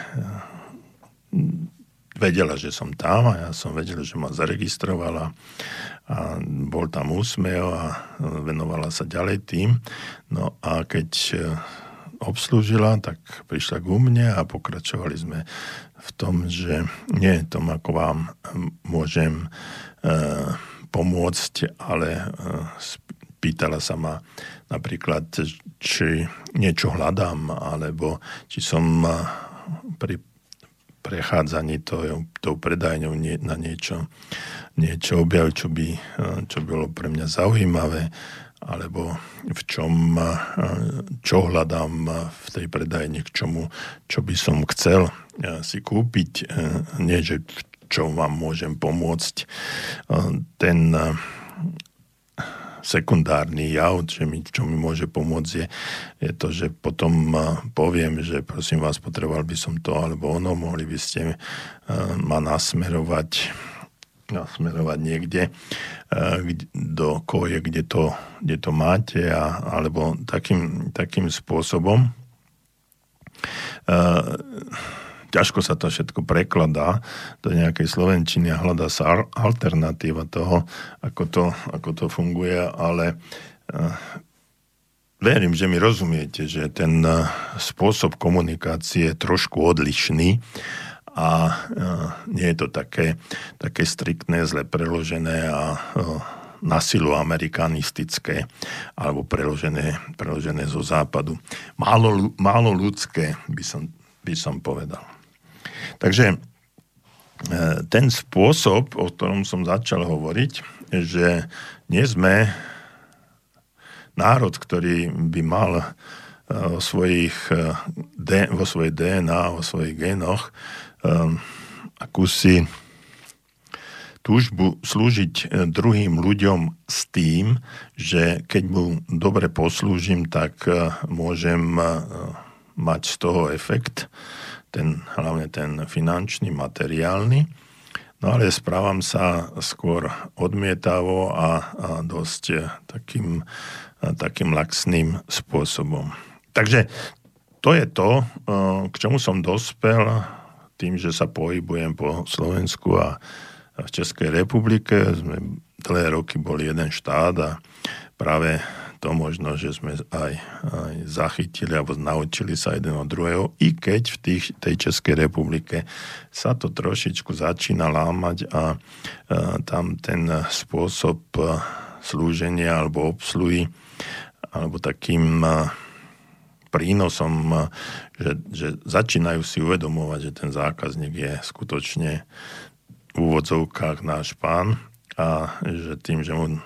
vedela, že som tam a ja som vedel, že ma zaregistrovala a bol tam úsmev a venovala sa ďalej tým. No a keď e, obslúžila, tak prišla ku mne a pokračovali sme v tom, že nie tom, ako vám môžem e, pomôcť, ale e, pýtala sa ma napríklad, či niečo hľadám, alebo či som e, pri prechádzaní to, tou predajňou nie, na niečo niečo objaviť, čo by, čo by bolo pre mňa zaujímavé, alebo v čom, čo hľadám v tej predajni, k čomu, čo by som chcel si kúpiť, nie že čo vám môžem pomôcť. Ten sekundárny jav, že mi, čo mi môže pomôcť je, je to, že potom poviem, že prosím vás, potreboval by som to alebo ono, mohli by ste ma nasmerovať nasmerovať niekde do koje, kde to, kde to máte a, alebo takým, takým spôsobom. Ťažko sa to všetko prekladá do nejakej slovenčiny a hľadá sa alternatíva toho, ako to, ako to funguje, ale uh, verím, že mi rozumiete, že ten spôsob komunikácie je trošku odlišný a uh, nie je to také, také striktné, zle preložené a na silu amerikanistické alebo preložené, preložené zo západu. Málo, málo ľudské, by som, by som povedal. Takže e, ten spôsob, o ktorom som začal hovoriť, že nie sme národ, ktorý by mal e, vo, svojich, e, vo svojej DNA, vo svojich génoch akúsi túžbu slúžiť druhým ľuďom s tým, že keď mu dobre poslúžim, tak môžem mať z toho efekt ten, hlavne ten finančný, materiálny. No ale správam sa skôr odmietavo a, a dosť takým, takým laxným spôsobom. Takže to je to, k čomu som dospel tým, že sa pohybujem po Slovensku a v Českej republike. Sme dlhé roky boli jeden štát a práve to možno, že sme aj, aj zachytili alebo naučili sa jeden od druhého, i keď v tých, tej Českej republike sa to trošičku začína lámať a, a tam ten spôsob slúženia alebo obsluhy alebo takým prínosom, že, že začínajú si uvedomovať, že ten zákazník je skutočne v úvodzovkách náš pán a že tým, že mu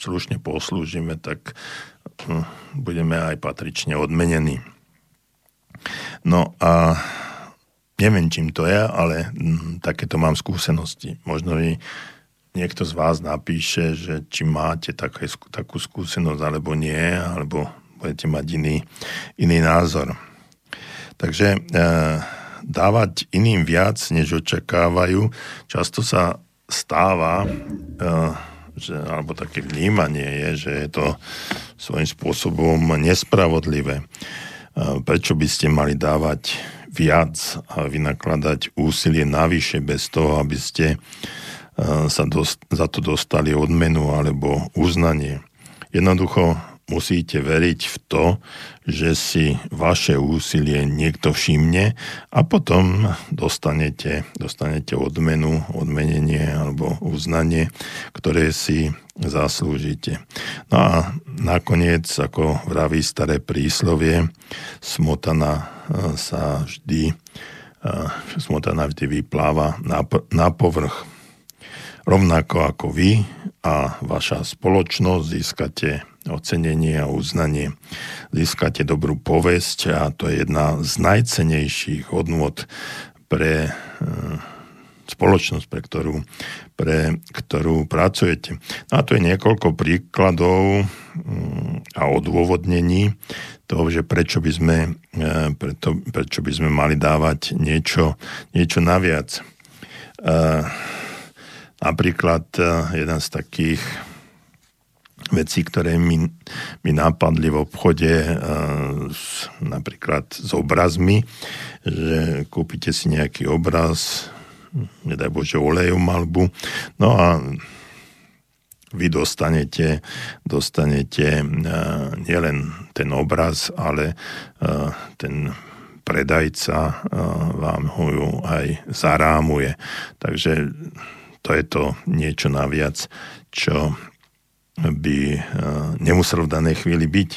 slušne poslúžime, tak hm, budeme aj patrične odmenení. No a neviem, čím to je, ale hm, takéto mám skúsenosti. Možno mi niekto z vás napíše, že či máte také, takú skúsenosť alebo nie, alebo budete mať iný, iný názor. Takže e, dávať iným viac, než očakávajú, často sa stáva e, že, alebo také vnímanie je, že je to svojím spôsobom nespravodlivé. Prečo by ste mali dávať viac a vynakladať úsilie navyše bez toho, aby ste sa dost, za to dostali odmenu alebo uznanie. Jednoducho musíte veriť v to, že si vaše úsilie niekto všimne a potom dostanete, dostanete odmenu, odmenenie alebo uznanie, ktoré si zaslúžite. No a nakoniec, ako vraví staré príslovie, smotana e, sa vždy e, smotana vždy vypláva na, na povrch. Rovnako ako vy a vaša spoločnosť získate ocenenie a uznanie. Získate dobrú povesť a to je jedna z najcenejších hodnot pre e, spoločnosť, pre ktorú, pre ktorú pracujete. No a to je niekoľko príkladov mm, a odôvodnení toho, že prečo by sme, e, preto, prečo by sme mali dávať niečo, niečo naviac. E, napríklad jeden z takých veci, ktoré mi, mi napadli v obchode uh, s, napríklad s obrazmi, že kúpite si nejaký obraz, nedaj Bože olejom malbu, no a vy dostanete, dostanete uh, nielen ten obraz, ale uh, ten predajca uh, vám ho aj zarámuje. Takže to je to niečo naviac, čo by eh, nemusel v danej chvíli byť.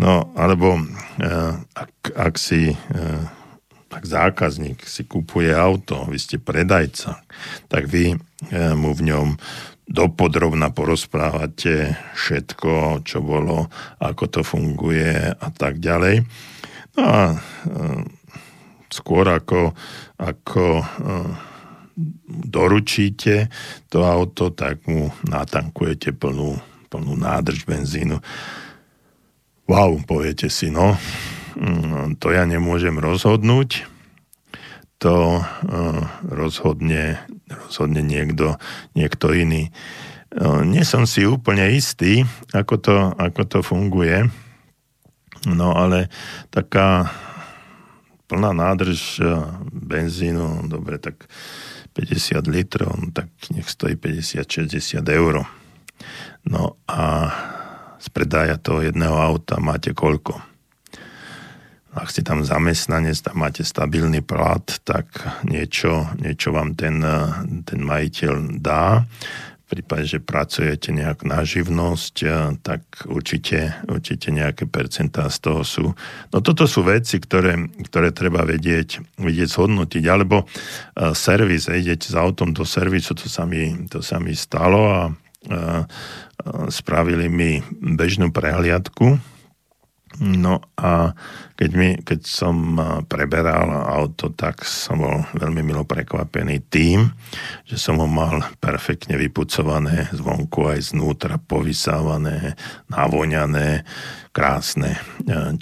No, alebo eh, ak, ak si eh, ak zákazník si kupuje auto, vy ste predajca, tak vy mu v ňom dopodrobna porozprávate všetko, čo bolo, ako to funguje a tak ďalej. No a skôr ako, ako doručíte to auto, tak mu natankujete plnú, plnú nádrž benzínu. Wow, poviete si, no, mm, to ja nemôžem rozhodnúť, to uh, rozhodne, rozhodne niekto, niekto iný. Uh, nie som si úplne istý, ako to, ako to funguje, no ale taká plná nádrž uh, benzínu, dobre, tak 50 litrov, no tak nech stojí 50-60 eur. No a z predaja toho jedného auta máte koľko? ak ste tam zamestnanec, tam máte stabilný plat, tak niečo, niečo vám ten, ten majiteľ dá. Prípade, že pracujete nejak na živnosť, tak určite, určite nejaké percentá z toho sú. No toto sú veci, ktoré, ktoré treba vedieť, vedieť zhodnotiť. Alebo servis, idete s autom do servisu, to sa mi, to sa mi stalo a uh, spravili mi bežnú prehliadku No a keď, mi, keď som preberal auto, tak som bol veľmi milo prekvapený tým, že som ho mal perfektne vypucované zvonku aj znútra, povysávané, navoňané, krásne.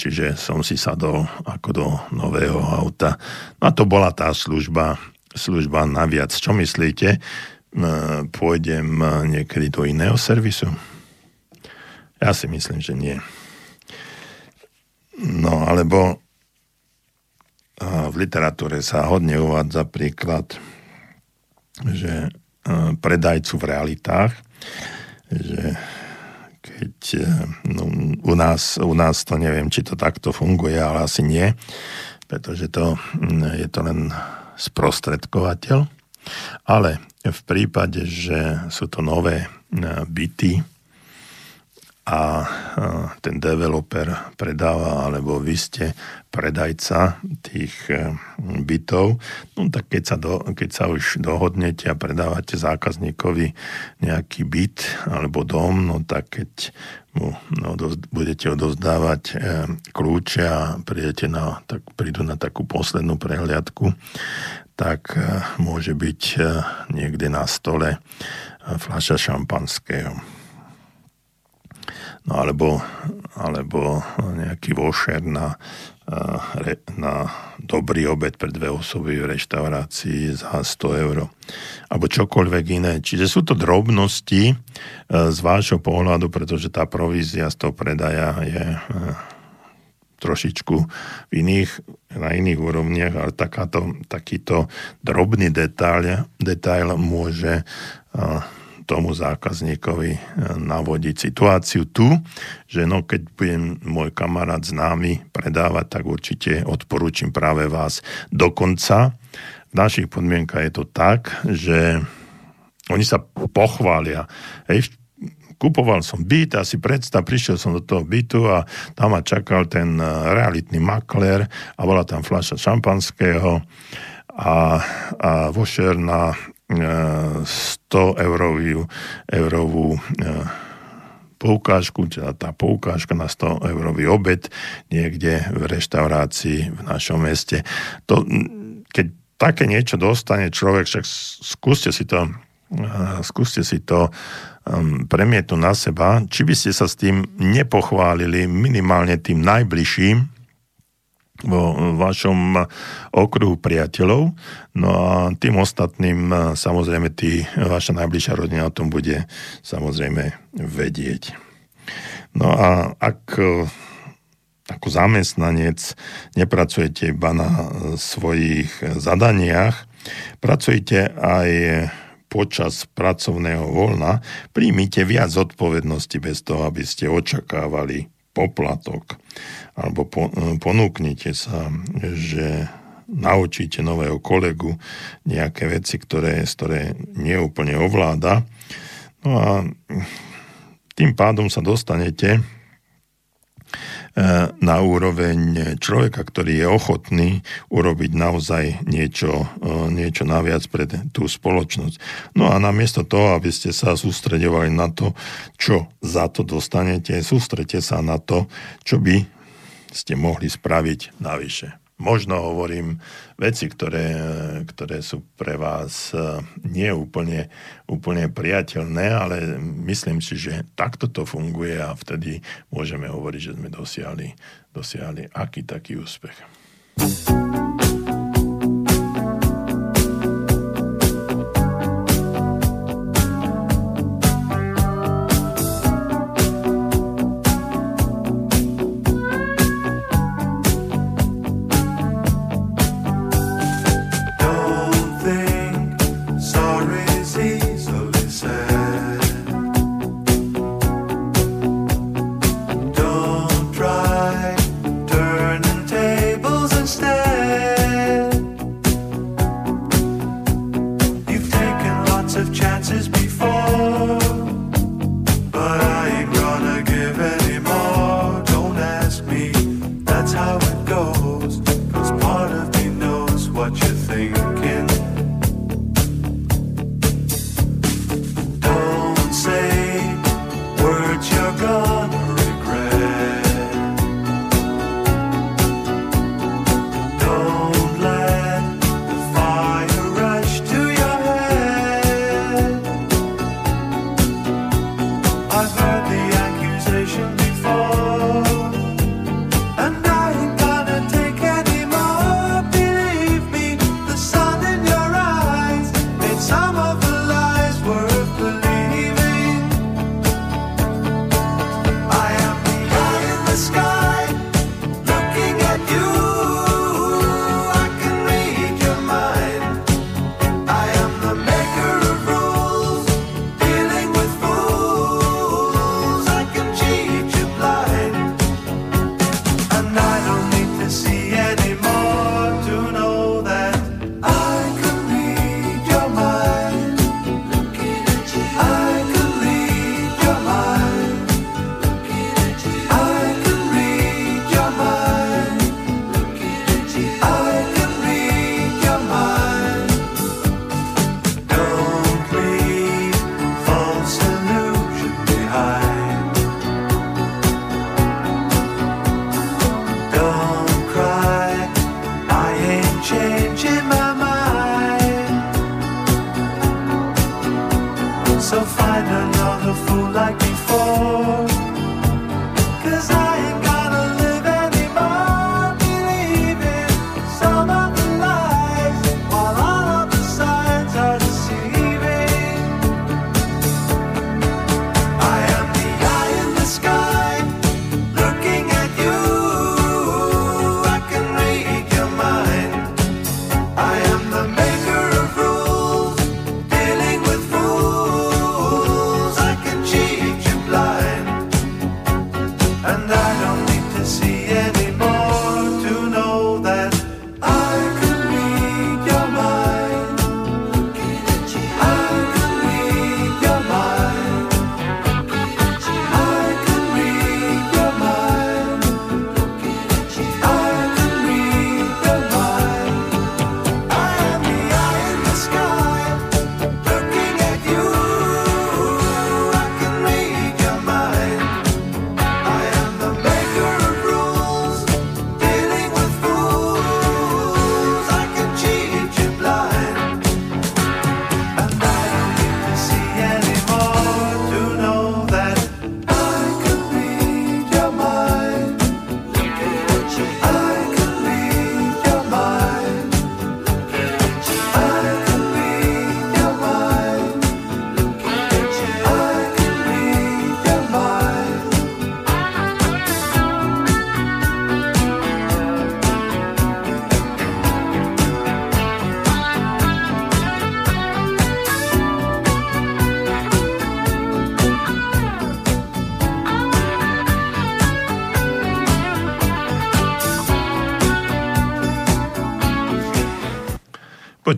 Čiže som si sadol ako do nového auta. No a to bola tá služba, služba naviac. Čo myslíte? Pôjdem niekedy do iného servisu? Ja si myslím, že nie. No alebo v literatúre sa hodne uvádza príklad, že predajcu v realitách, že keď no, u, nás, u nás to neviem, či to takto funguje, ale asi nie, pretože to, je to len sprostredkovateľ. Ale v prípade, že sú to nové byty, a ten developer predáva, alebo vy ste predajca tých e, bytov, no tak keď sa, do, keď sa už dohodnete a predávate zákazníkovi nejaký byt alebo dom, no tak keď mu do, budete odozdávať e, kľúče a prídete na, tak, prídu na takú poslednú prehliadku, tak e, môže byť e, niekde na stole e, fľaša šampanského no alebo, alebo nejaký vošer na, na dobrý obed pre dve osoby v reštaurácii za 100 eur. Alebo čokoľvek iné. Čiže sú to drobnosti e, z vášho pohľadu, pretože tá provízia z toho predaja je e, trošičku v iných, na iných úrovniach, ale takáto, takýto drobný detail, detail môže tomu zákazníkovi e, navodiť situáciu tu, že no keď budem môj kamarát známy predávať, tak určite odporúčam práve vás. Dokonca v našich podmienkach je to tak, že oni sa pochvália. Hej, kupoval som byt a si predstav, prišiel som do toho bytu a tam ma čakal ten e, realitný makler a bola tam fľaša šampanského a, a vošer na 100 eurovú, eurovú poukážku, teda tá poukážka na 100 eurový obed niekde v reštaurácii v našom meste. To, keď také niečo dostane človek, však skúste si to e, skúste si to premietnúť na seba, či by ste sa s tým nepochválili minimálne tým najbližším, vo vašom okruhu priateľov. No a tým ostatným samozrejme tí, vaša najbližšia rodina o tom bude samozrejme vedieť. No a ak ako zamestnanec nepracujete iba na svojich zadaniach, pracujete aj počas pracovného voľna, príjmite viac odpovednosti bez toho, aby ste očakávali poplatok alebo po, ponúknite sa, že naučíte nového kolegu nejaké veci, ktoré, ktoré neúplne ovláda. No a tým pádom sa dostanete e, na úroveň človeka, ktorý je ochotný urobiť naozaj niečo, e, niečo naviac pre tú spoločnosť. No a namiesto toho, aby ste sa sústredovali na to, čo za to dostanete, sústrete sa na to, čo by ste mohli spraviť navyše. Možno hovorím veci, ktoré, ktoré sú pre vás e, nie úplne, úplne priateľné, ale myslím si, že takto to funguje a vtedy môžeme hovoriť, že sme dosiahli, dosiahli aký taký úspech.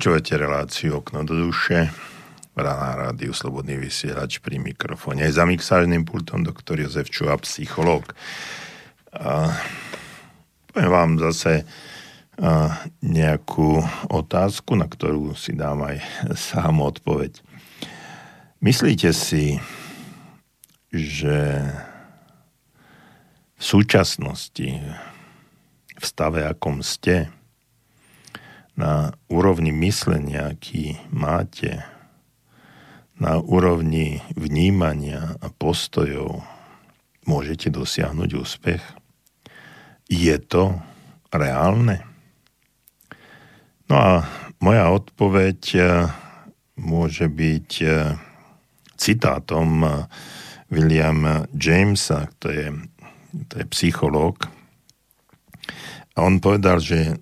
Počúvate reláciu Okno do duše na rádiu Slobodný vysielač pri mikrofóne. Aj za mixážnym pultom doktor Jozef Čuha, psychológ. A poviem vám zase a, nejakú otázku, na ktorú si dám aj sám odpoveď. Myslíte si, že v súčasnosti, v stave, akom ste, na úrovni myslenia, aký máte, na úrovni vnímania a postojov môžete dosiahnuť úspech? Je to reálne? No a moja odpoveď eh, môže byť eh, citátom eh, William Jamesa, to je, to je psychológ. A on povedal, že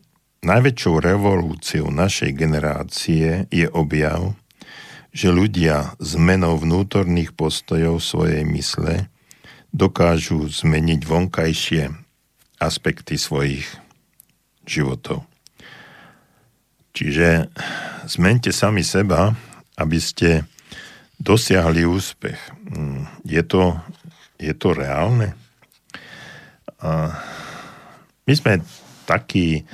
najväčšou revolúciou našej generácie je objav, že ľudia zmenou vnútorných postojov svojej mysle dokážu zmeniť vonkajšie aspekty svojich životov. Čiže zmente sami seba, aby ste dosiahli úspech. Mm, je to, je to reálne? A my sme taký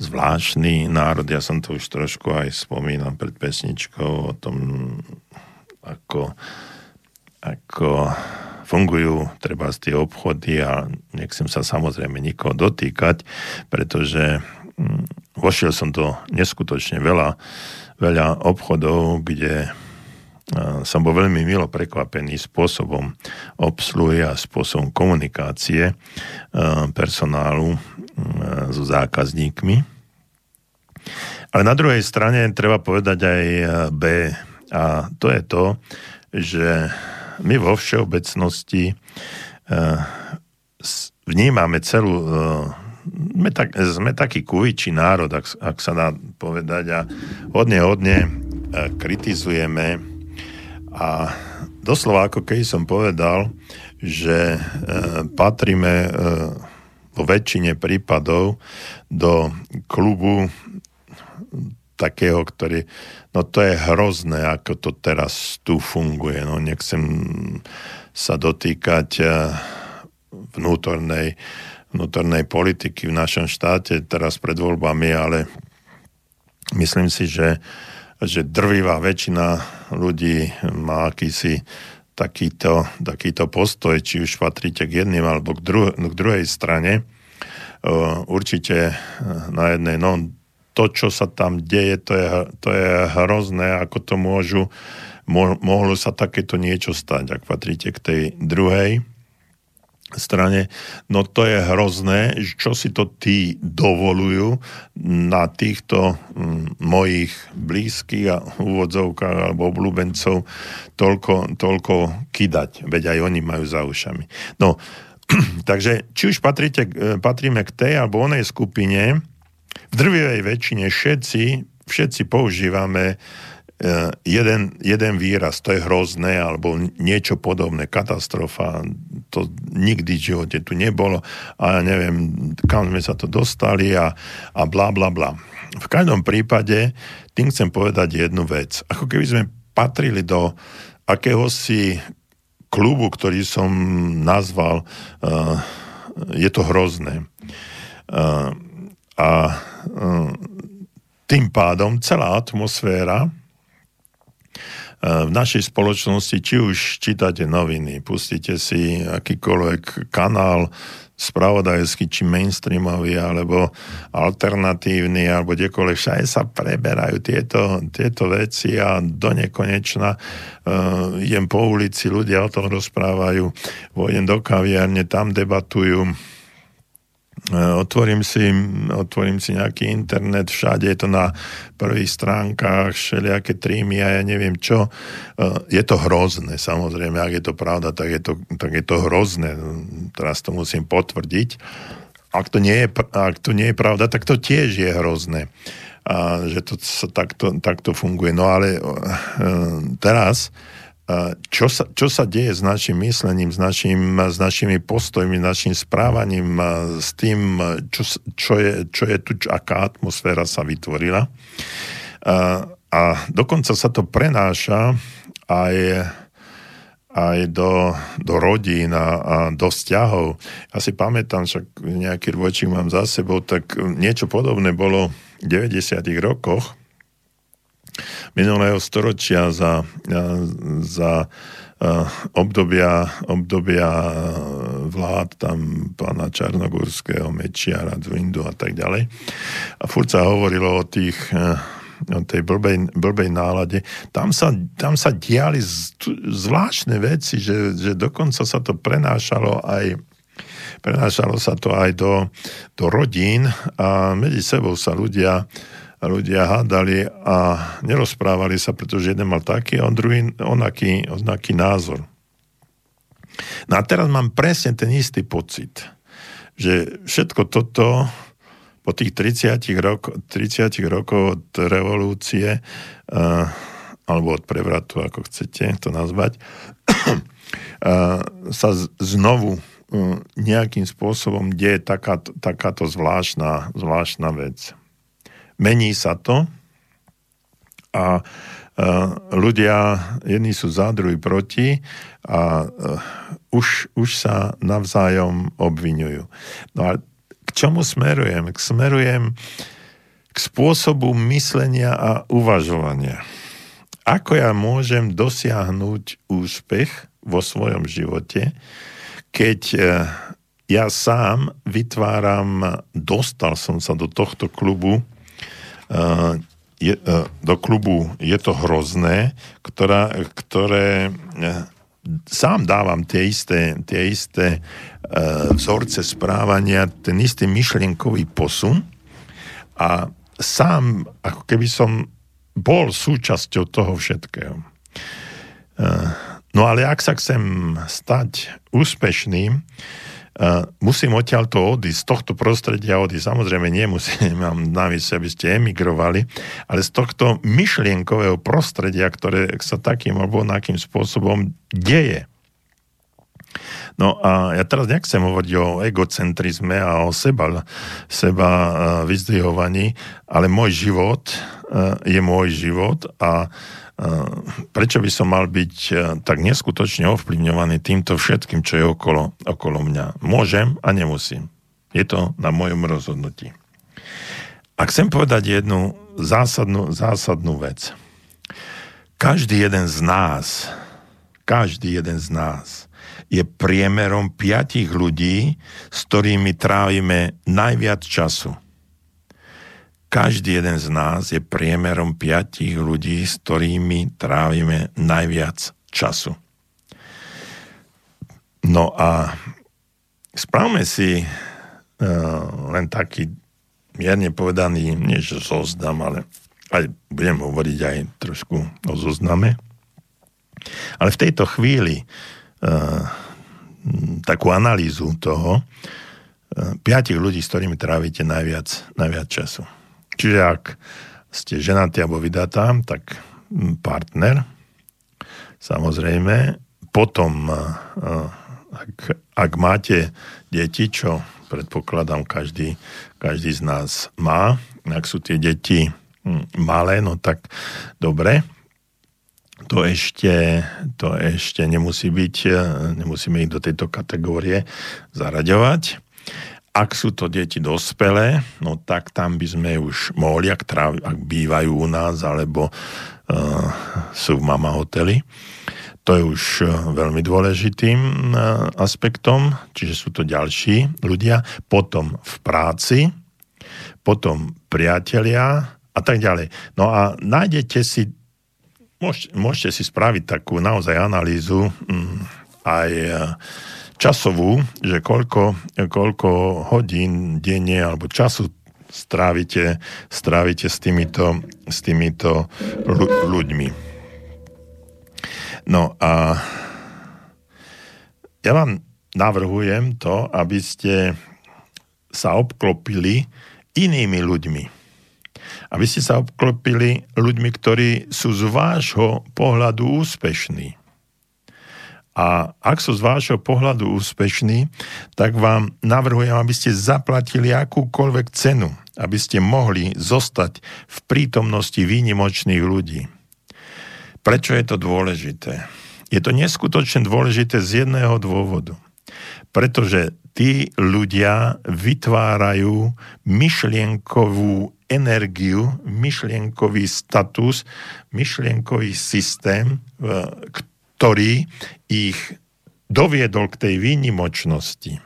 zvláštny národ, ja som to už trošku aj spomínal pred pesničkou o tom, ako, ako fungujú treba z tie obchody a nechcem sa samozrejme nikoho dotýkať, pretože mm, vošiel som do neskutočne veľa, veľa obchodov, kde som bol veľmi milo prekvapený spôsobom obsluhy a spôsobom komunikácie personálu so zákazníkmi. Ale na druhej strane treba povedať aj B. A to je to, že my vo všeobecnosti vnímame celú sme, tak, sme taký kuvičí národ, ak, ak sa dá povedať a hodne, hodne kritizujeme a doslova ako keď som povedal, že e, patríme e, vo väčšine prípadov do klubu takého, ktorý, no to je hrozné, ako to teraz tu funguje. No nechcem sa dotýkať e, vnútornej, vnútornej politiky v našom štáte teraz pred voľbami, ale myslím si, že že drvivá väčšina ľudí má akýsi takýto, takýto postoj, či už patríte k jedným alebo k, dru- k druhej strane. Určite na jednej, no to, čo sa tam deje, to je, to je hrozné, ako to môžu, mo- mohlo sa takéto niečo stať, ak patríte k tej druhej strane, no to je hrozné, čo si to tí dovolujú na týchto mm, mojich blízkych a úvodzovkách alebo obľúbencov toľko, toľko kydať, veď aj oni majú za ušami. No, takže či už patríte, e, patríme k tej alebo onej skupine, v drvivej väčšine všetci, všetci používame Eh, jeden, jeden výraz, to je hrozné, alebo niečo podobné, katastrofa, to nikdy v živote tu nebolo a ja neviem, kam sme sa to dostali a, a bla bla bla. V každom prípade tým chcem povedať jednu vec. Ako keby sme patrili do akéhosi klubu, ktorý som nazval uh, Je to hrozné. Uh, a uh, tým pádom celá atmosféra v našej spoločnosti, či už čítate noviny, pustíte si akýkoľvek kanál spravodajský, či mainstreamový, alebo alternatívny, alebo kdekoľvek, všade sa preberajú tieto, tieto veci a do nekonečna uh, idem po ulici, ľudia o tom rozprávajú, vojdem do kaviárne, tam debatujú, otvorím si, otvorím si nejaký internet, všade je to na prvých stránkach, všelijaké trímy a ja neviem čo. E, je to hrozné, samozrejme, ak je to pravda, tak je to, tak je to hrozné. Teraz to musím potvrdiť. Ak to, nie je, ak to nie je pravda, tak to tiež je hrozné. Že to takto, takto funguje. No ale e, teraz čo sa, čo sa deje s našim myslením, s, našim, s našimi postojmi, s našim správaním, s tým, čo, čo, je, čo je tu, aká atmosféra sa vytvorila. A, dokonca sa to prenáša aj, aj do, do rodín a, a do vzťahov. Ja si pamätám, však nejaký rôčik mám za sebou, tak niečo podobné bolo v 90. rokoch, minulého storočia za, za obdobia, obdobia vlád tam pána Čarnogórského, Mečiara, Zwindu a tak ďalej. A furt sa hovorilo o tých o tej blbej, blbej nálade. Tam sa, tam sa diali zvláštne veci, že, že dokonca sa to prenášalo aj prenášalo sa to aj do, do rodín a medzi sebou sa ľudia ľudia hádali a nerozprávali sa, pretože jeden mal taký a on druhý onaký, onaký názor. No a teraz mám presne ten istý pocit, že všetko toto po tých 30, roko, 30 rokov od revolúcie uh, alebo od prevratu, ako chcete to nazvať, uh, sa z, znovu uh, nejakým spôsobom deje taká, takáto zvláštna, zvláštna vec mení sa to a ľudia, jedni sú za, druhí proti a už, už sa navzájom obvinujú. No a k čomu smerujem? Smerujem k spôsobu myslenia a uvažovania. Ako ja môžem dosiahnuť úspech vo svojom živote, keď e, ja sám vytváram, dostal som sa do tohto klubu, je, eh, do klubu Je to hrozné, ktorá, ktoré eh, sám dávam tie isté, tie isté vzorce správania, ten istý myšlienkový posun a sám, ako keby som bol súčasťou toho všetkého. No ale ak sa chcem stať úspešným, musím odtiaľ to odísť, z tohto prostredia odísť. Samozrejme, nemusím vám navíc, aby ste emigrovali, ale z tohto myšlienkového prostredia, ktoré sa takým alebo onakým spôsobom deje. No a ja teraz nechcem hovoriť o egocentrizme a o seba, seba vyzdvihovaní, ale môj život je môj život a prečo by som mal byť e, tak neskutočne ovplyvňovaný týmto všetkým, čo je okolo, okolo mňa. Môžem a nemusím. Je to na mojom rozhodnutí. A chcem povedať jednu zásadnú, zásadnú vec. Každý jeden z nás, každý jeden z nás je priemerom piatich ľudí, s ktorými trávime najviac času každý jeden z nás je priemerom piatich ľudí, s ktorými trávime najviac času. No a správme si uh, len taký mierne povedaný, nie že zoznam, ale aj budem hovoriť aj trošku o zozname. Ale v tejto chvíli takú analýzu toho, uh, piatich ľudí, s ktorými trávite najviac, najviac času. Čiže ak ste ženatí alebo vydatá, tak partner, samozrejme. Potom, ak, ak máte deti, čo predpokladám každý, každý z nás má, ak sú tie deti malé, no tak dobre, to ešte, to ešte nemusí byť, nemusíme ich do tejto kategórie zaraďovať. Ak sú to deti dospelé, no tak tam by sme už mohli, ak, tráv, ak bývajú u nás, alebo uh, sú v mama hoteli. To je už uh, veľmi dôležitým uh, aspektom, čiže sú to ďalší ľudia. Potom v práci, potom priatelia a tak ďalej. No a nájdete si, môžete, môžete si spraviť takú naozaj analýzu um, aj uh, časovú, že koľko, koľko hodín denne alebo času strávite, strávite s týmito, s týmito ľuďmi. No a ja vám navrhujem to, aby ste sa obklopili inými ľuďmi. Aby ste sa obklopili ľuďmi, ktorí sú z vášho pohľadu úspešní. A ak sú z vášho pohľadu úspešní, tak vám navrhujem, aby ste zaplatili akúkoľvek cenu, aby ste mohli zostať v prítomnosti výnimočných ľudí. Prečo je to dôležité? Je to neskutočne dôležité z jedného dôvodu. Pretože tí ľudia vytvárajú myšlienkovú energiu, myšlienkový status, myšlienkový systém, ktorý ich doviedol k tej výnimočnosti.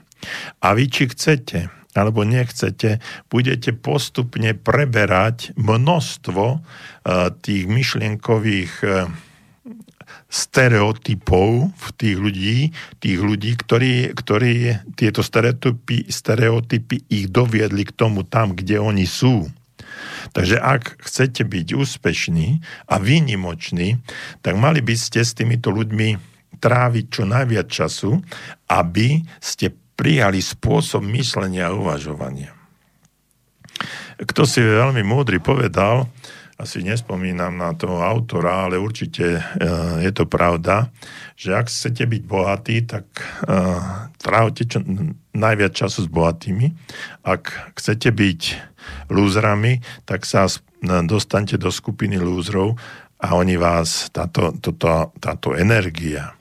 A vy, či chcete, alebo nechcete, budete postupne preberať množstvo uh, tých myšlienkových uh, stereotypov v tých ľudí, tých ľudí, ktorí, ktorí tieto stereotypy, stereotypy ich doviedli k tomu tam, kde oni sú. Takže ak chcete byť úspešní a výnimoční, tak mali by ste s týmito ľuďmi tráviť čo najviac času, aby ste prijali spôsob myslenia a uvažovania. Kto si veľmi múdry povedal, asi nespomínam na toho autora, ale určite uh, je to pravda, že ak chcete byť bohatí, tak uh, trávte čo, najviac času s bohatými. Ak chcete byť lúzrami, tak sa dostanete do skupiny lúzrov a oni vás, táto, toto, táto energia,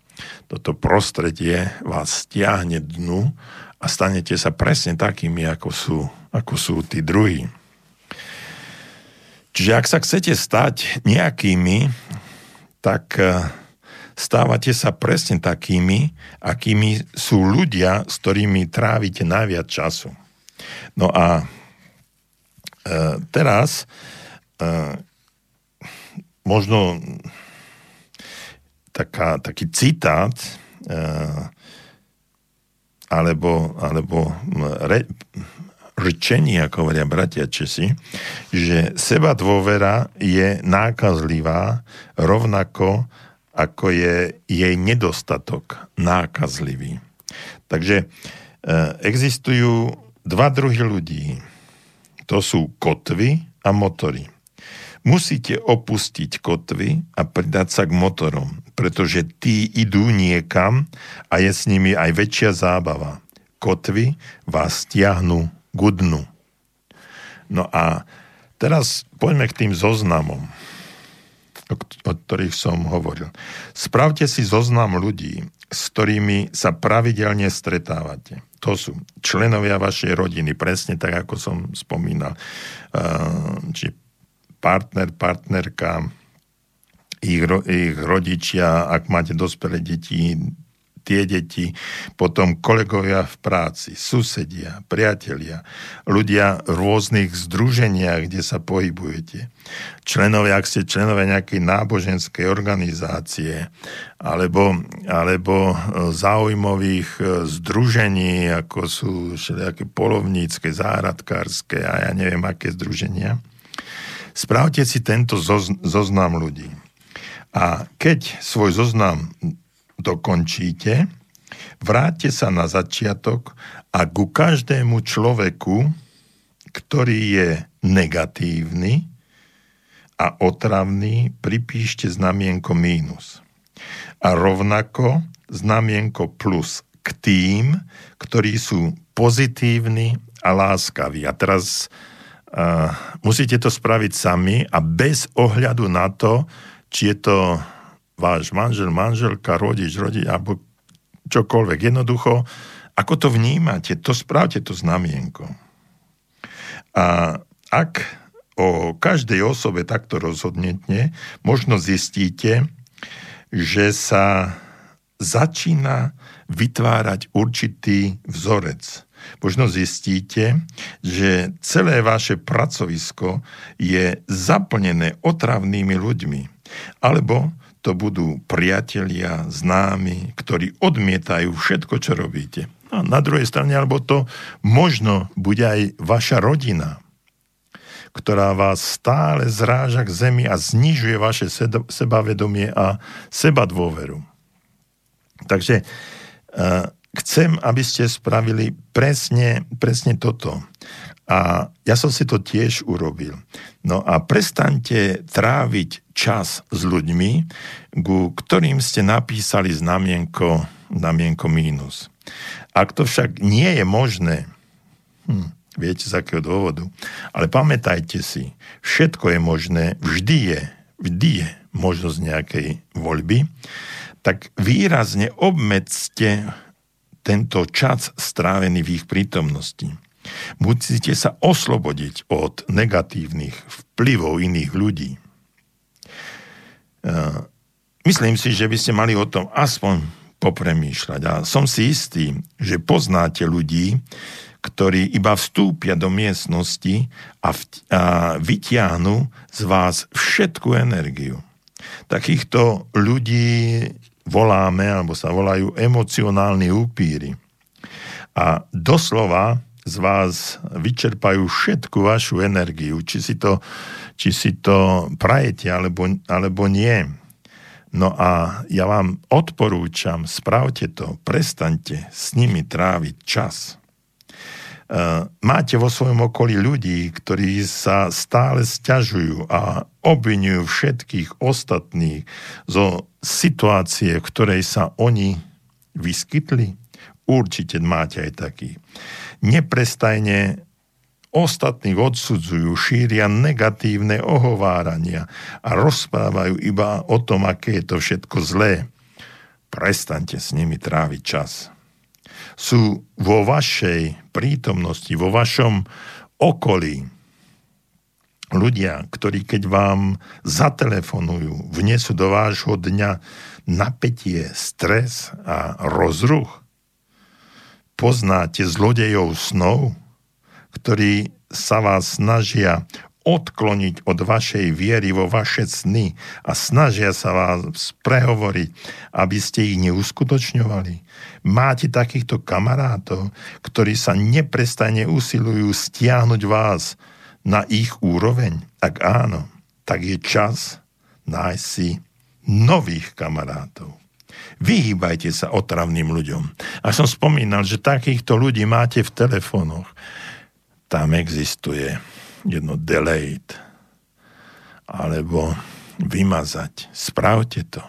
toto prostredie vás stiahne dnu a stanete sa presne takými, ako sú, ako sú tí druhí. Čiže ak sa chcete stať nejakými, tak e, stávate sa presne takými, akými sú ľudia, s ktorými trávite najviac času. No a teraz e, možno taká, taký citát e, alebo, alebo re, rčenie, ako hovoria bratia Česi, že seba dôvera je nákazlivá rovnako ako je jej nedostatok nákazlivý. Takže e, existujú dva druhy ľudí. To sú kotvy a motory musíte opustiť kotvy a pridať sa k motorom, pretože tí idú niekam a je s nimi aj väčšia zábava. Kotvy vás stiahnu k dnu. No a teraz poďme k tým zoznamom, o, ktorých som hovoril. Spravte si zoznam ľudí, s ktorými sa pravidelne stretávate. To sú členovia vašej rodiny, presne tak, ako som spomínal. Či partner, partnerka, ich, ich rodičia, ak máte dospelé deti, tie deti, potom kolegovia v práci, susedia, priatelia, ľudia v rôznych združeniach, kde sa pohybujete, členovia, ak ste členovia nejakej náboženskej organizácie, alebo, alebo záujmových združení, ako sú všelijaké polovnícke, záhradkárske a ja neviem, aké združenia, Spravte si tento zoznam ľudí. A keď svoj zoznam dokončíte, vráťte sa na začiatok a ku každému človeku, ktorý je negatívny a otravný, pripíšte znamienko mínus. A rovnako znamienko plus k tým, ktorí sú pozitívni a láskaví. A teraz Uh, musíte to spraviť sami a bez ohľadu na to, či je to váš manžel, manželka, rodič, rodič, alebo čokoľvek. Jednoducho, ako to vnímate, to spravte to znamienko. A ak o každej osobe takto rozhodnete, možno zistíte, že sa začína vytvárať určitý vzorec možno zistíte, že celé vaše pracovisko je zaplnené otravnými ľuďmi. Alebo to budú priatelia, známi, ktorí odmietajú všetko, čo robíte. A na druhej strane, alebo to možno bude aj vaša rodina, ktorá vás stále zráža k zemi a znižuje vaše sebavedomie a seba dôveru. Takže uh, chcem, aby ste spravili presne, presne toto. A ja som si to tiež urobil. No a prestaňte tráviť čas s ľuďmi, ku ktorým ste napísali znamienko, znamienko mínus. Ak to však nie je možné, hm, viete z akého dôvodu, ale pamätajte si, všetko je možné, vždy je, vždy je možnosť nejakej voľby, tak výrazne obmedzte tento čas strávený v ich prítomnosti. Musíte sa oslobodiť od negatívnych vplyvov iných ľudí. myslím si, že by ste mali o tom aspoň popremýšľať. A som si istý, že poznáte ľudí, ktorí iba vstúpia do miestnosti a, v, a vytiahnu z vás všetku energiu. Takýchto ľudí voláme, alebo sa volajú emocionálni upíry. A doslova z vás vyčerpajú všetku vašu energiu, či si to, či si to prajete alebo, alebo nie. No a ja vám odporúčam, spravte to, prestaňte s nimi tráviť čas. Uh, máte vo svojom okolí ľudí, ktorí sa stále stiažujú a obvinujú všetkých ostatných zo situácie, v ktorej sa oni vyskytli? Určite máte aj taký. Neprestajne ostatných odsudzujú, šíria negatívne ohovárania a rozprávajú iba o tom, aké je to všetko zlé. Prestaňte s nimi tráviť čas. Sú vo vašej prítomnosti, vo vašom okolí ľudia, ktorí keď vám zatelefonujú, vnesú do vášho dňa napätie, stres a rozruch, poznáte zlodejov snov, ktorí sa vás snažia odkloniť od vašej viery vo vaše sny a snažia sa vás prehovoriť, aby ste ich neuskutočňovali. Máte takýchto kamarátov, ktorí sa neprestane usilujú stiahnuť vás na ich úroveň? Ak áno, tak je čas nájsť si nových kamarátov. Vyhýbajte sa otravným ľuďom. A som spomínal, že takýchto ľudí máte v telefónoch tam existuje jedno delete alebo vymazať. Spravte to.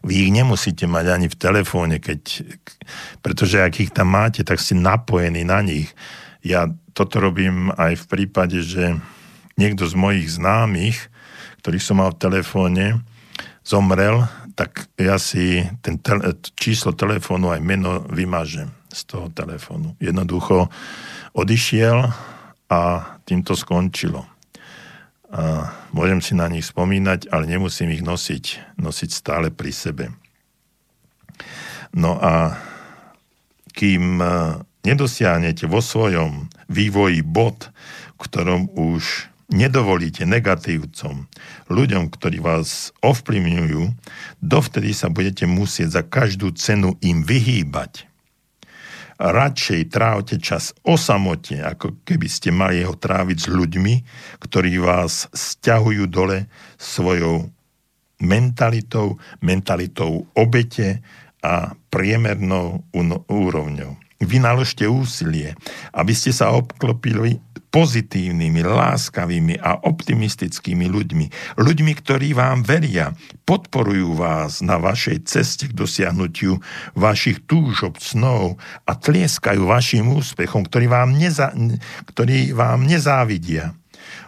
Vy ich nemusíte mať ani v telefóne, keď, pretože ak ich tam máte, tak ste napojení na nich. Ja toto robím aj v prípade, že niekto z mojich známych, ktorých som mal v telefóne, zomrel, tak ja si ten tel- číslo telefónu aj meno vymažem z toho telefónu. Jednoducho odišiel a tým to skončilo. A môžem si na nich spomínať, ale nemusím ich nosiť, nosiť stále pri sebe. No a kým e, nedosiahnete vo svojom vývoji bod, v ktorom už nedovolíte negatívcom, ľuďom, ktorí vás ovplyvňujú, dovtedy sa budete musieť za každú cenu im vyhýbať radšej trávte čas o samote, ako keby ste mali ho tráviť s ľuďmi, ktorí vás stiahujú dole svojou mentalitou, mentalitou obete a priemernou úrovňou. Vynaložte úsilie, aby ste sa obklopili pozitívnymi, láskavými a optimistickými ľuďmi. Ľuďmi, ktorí vám veria, podporujú vás na vašej ceste k dosiahnutiu vašich túžob, snov a tlieskajú vašim úspechom, ktorí vám, neza, ktorí vám nezávidia.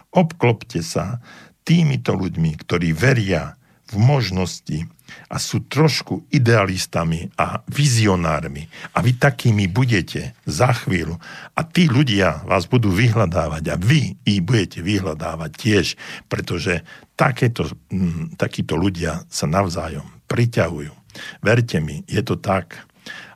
Obklopte sa týmito ľuďmi, ktorí veria v možnosti a sú trošku idealistami a vizionármi. A vy takými budete za chvíľu. A tí ľudia vás budú vyhľadávať a vy ich budete vyhľadávať tiež, pretože takéto, m, takíto ľudia sa navzájom priťahujú. Verte mi, je to tak.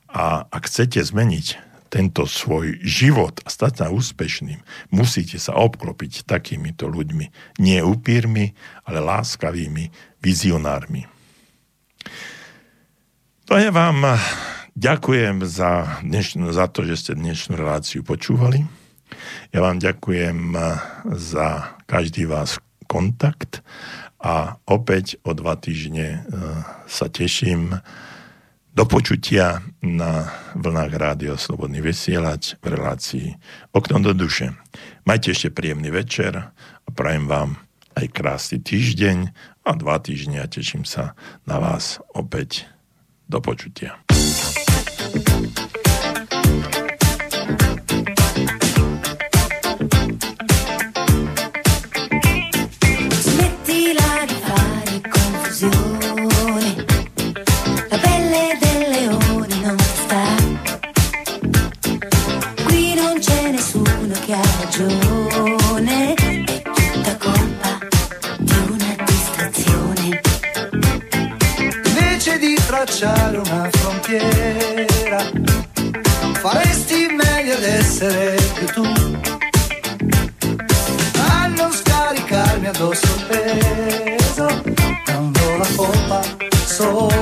A ak chcete zmeniť tento svoj život a stať sa úspešným, musíte sa obklopiť takýmito ľuďmi. Nie upírmi, ale láskavými vizionármi. To ja vám ďakujem za, dnešnú, za to, že ste dnešnú reláciu počúvali. Ja vám ďakujem za každý vás kontakt a opäť o dva týždne e, sa teším do počutia na vlnách rádio Slobodný vysielač v relácii Okno do duše. Majte ešte príjemný večer a prajem vám aj krásny týždeň a dva týždne a teším sa na vás opäť do počutia. Smettila di fare confusione, la pelle del leone non sta. Qui non c'è nessuno che ha ragione, frontiera. Faresti meglio ad essere più tu. A non scaricarmi addosso il peso. Non do la colpa, solo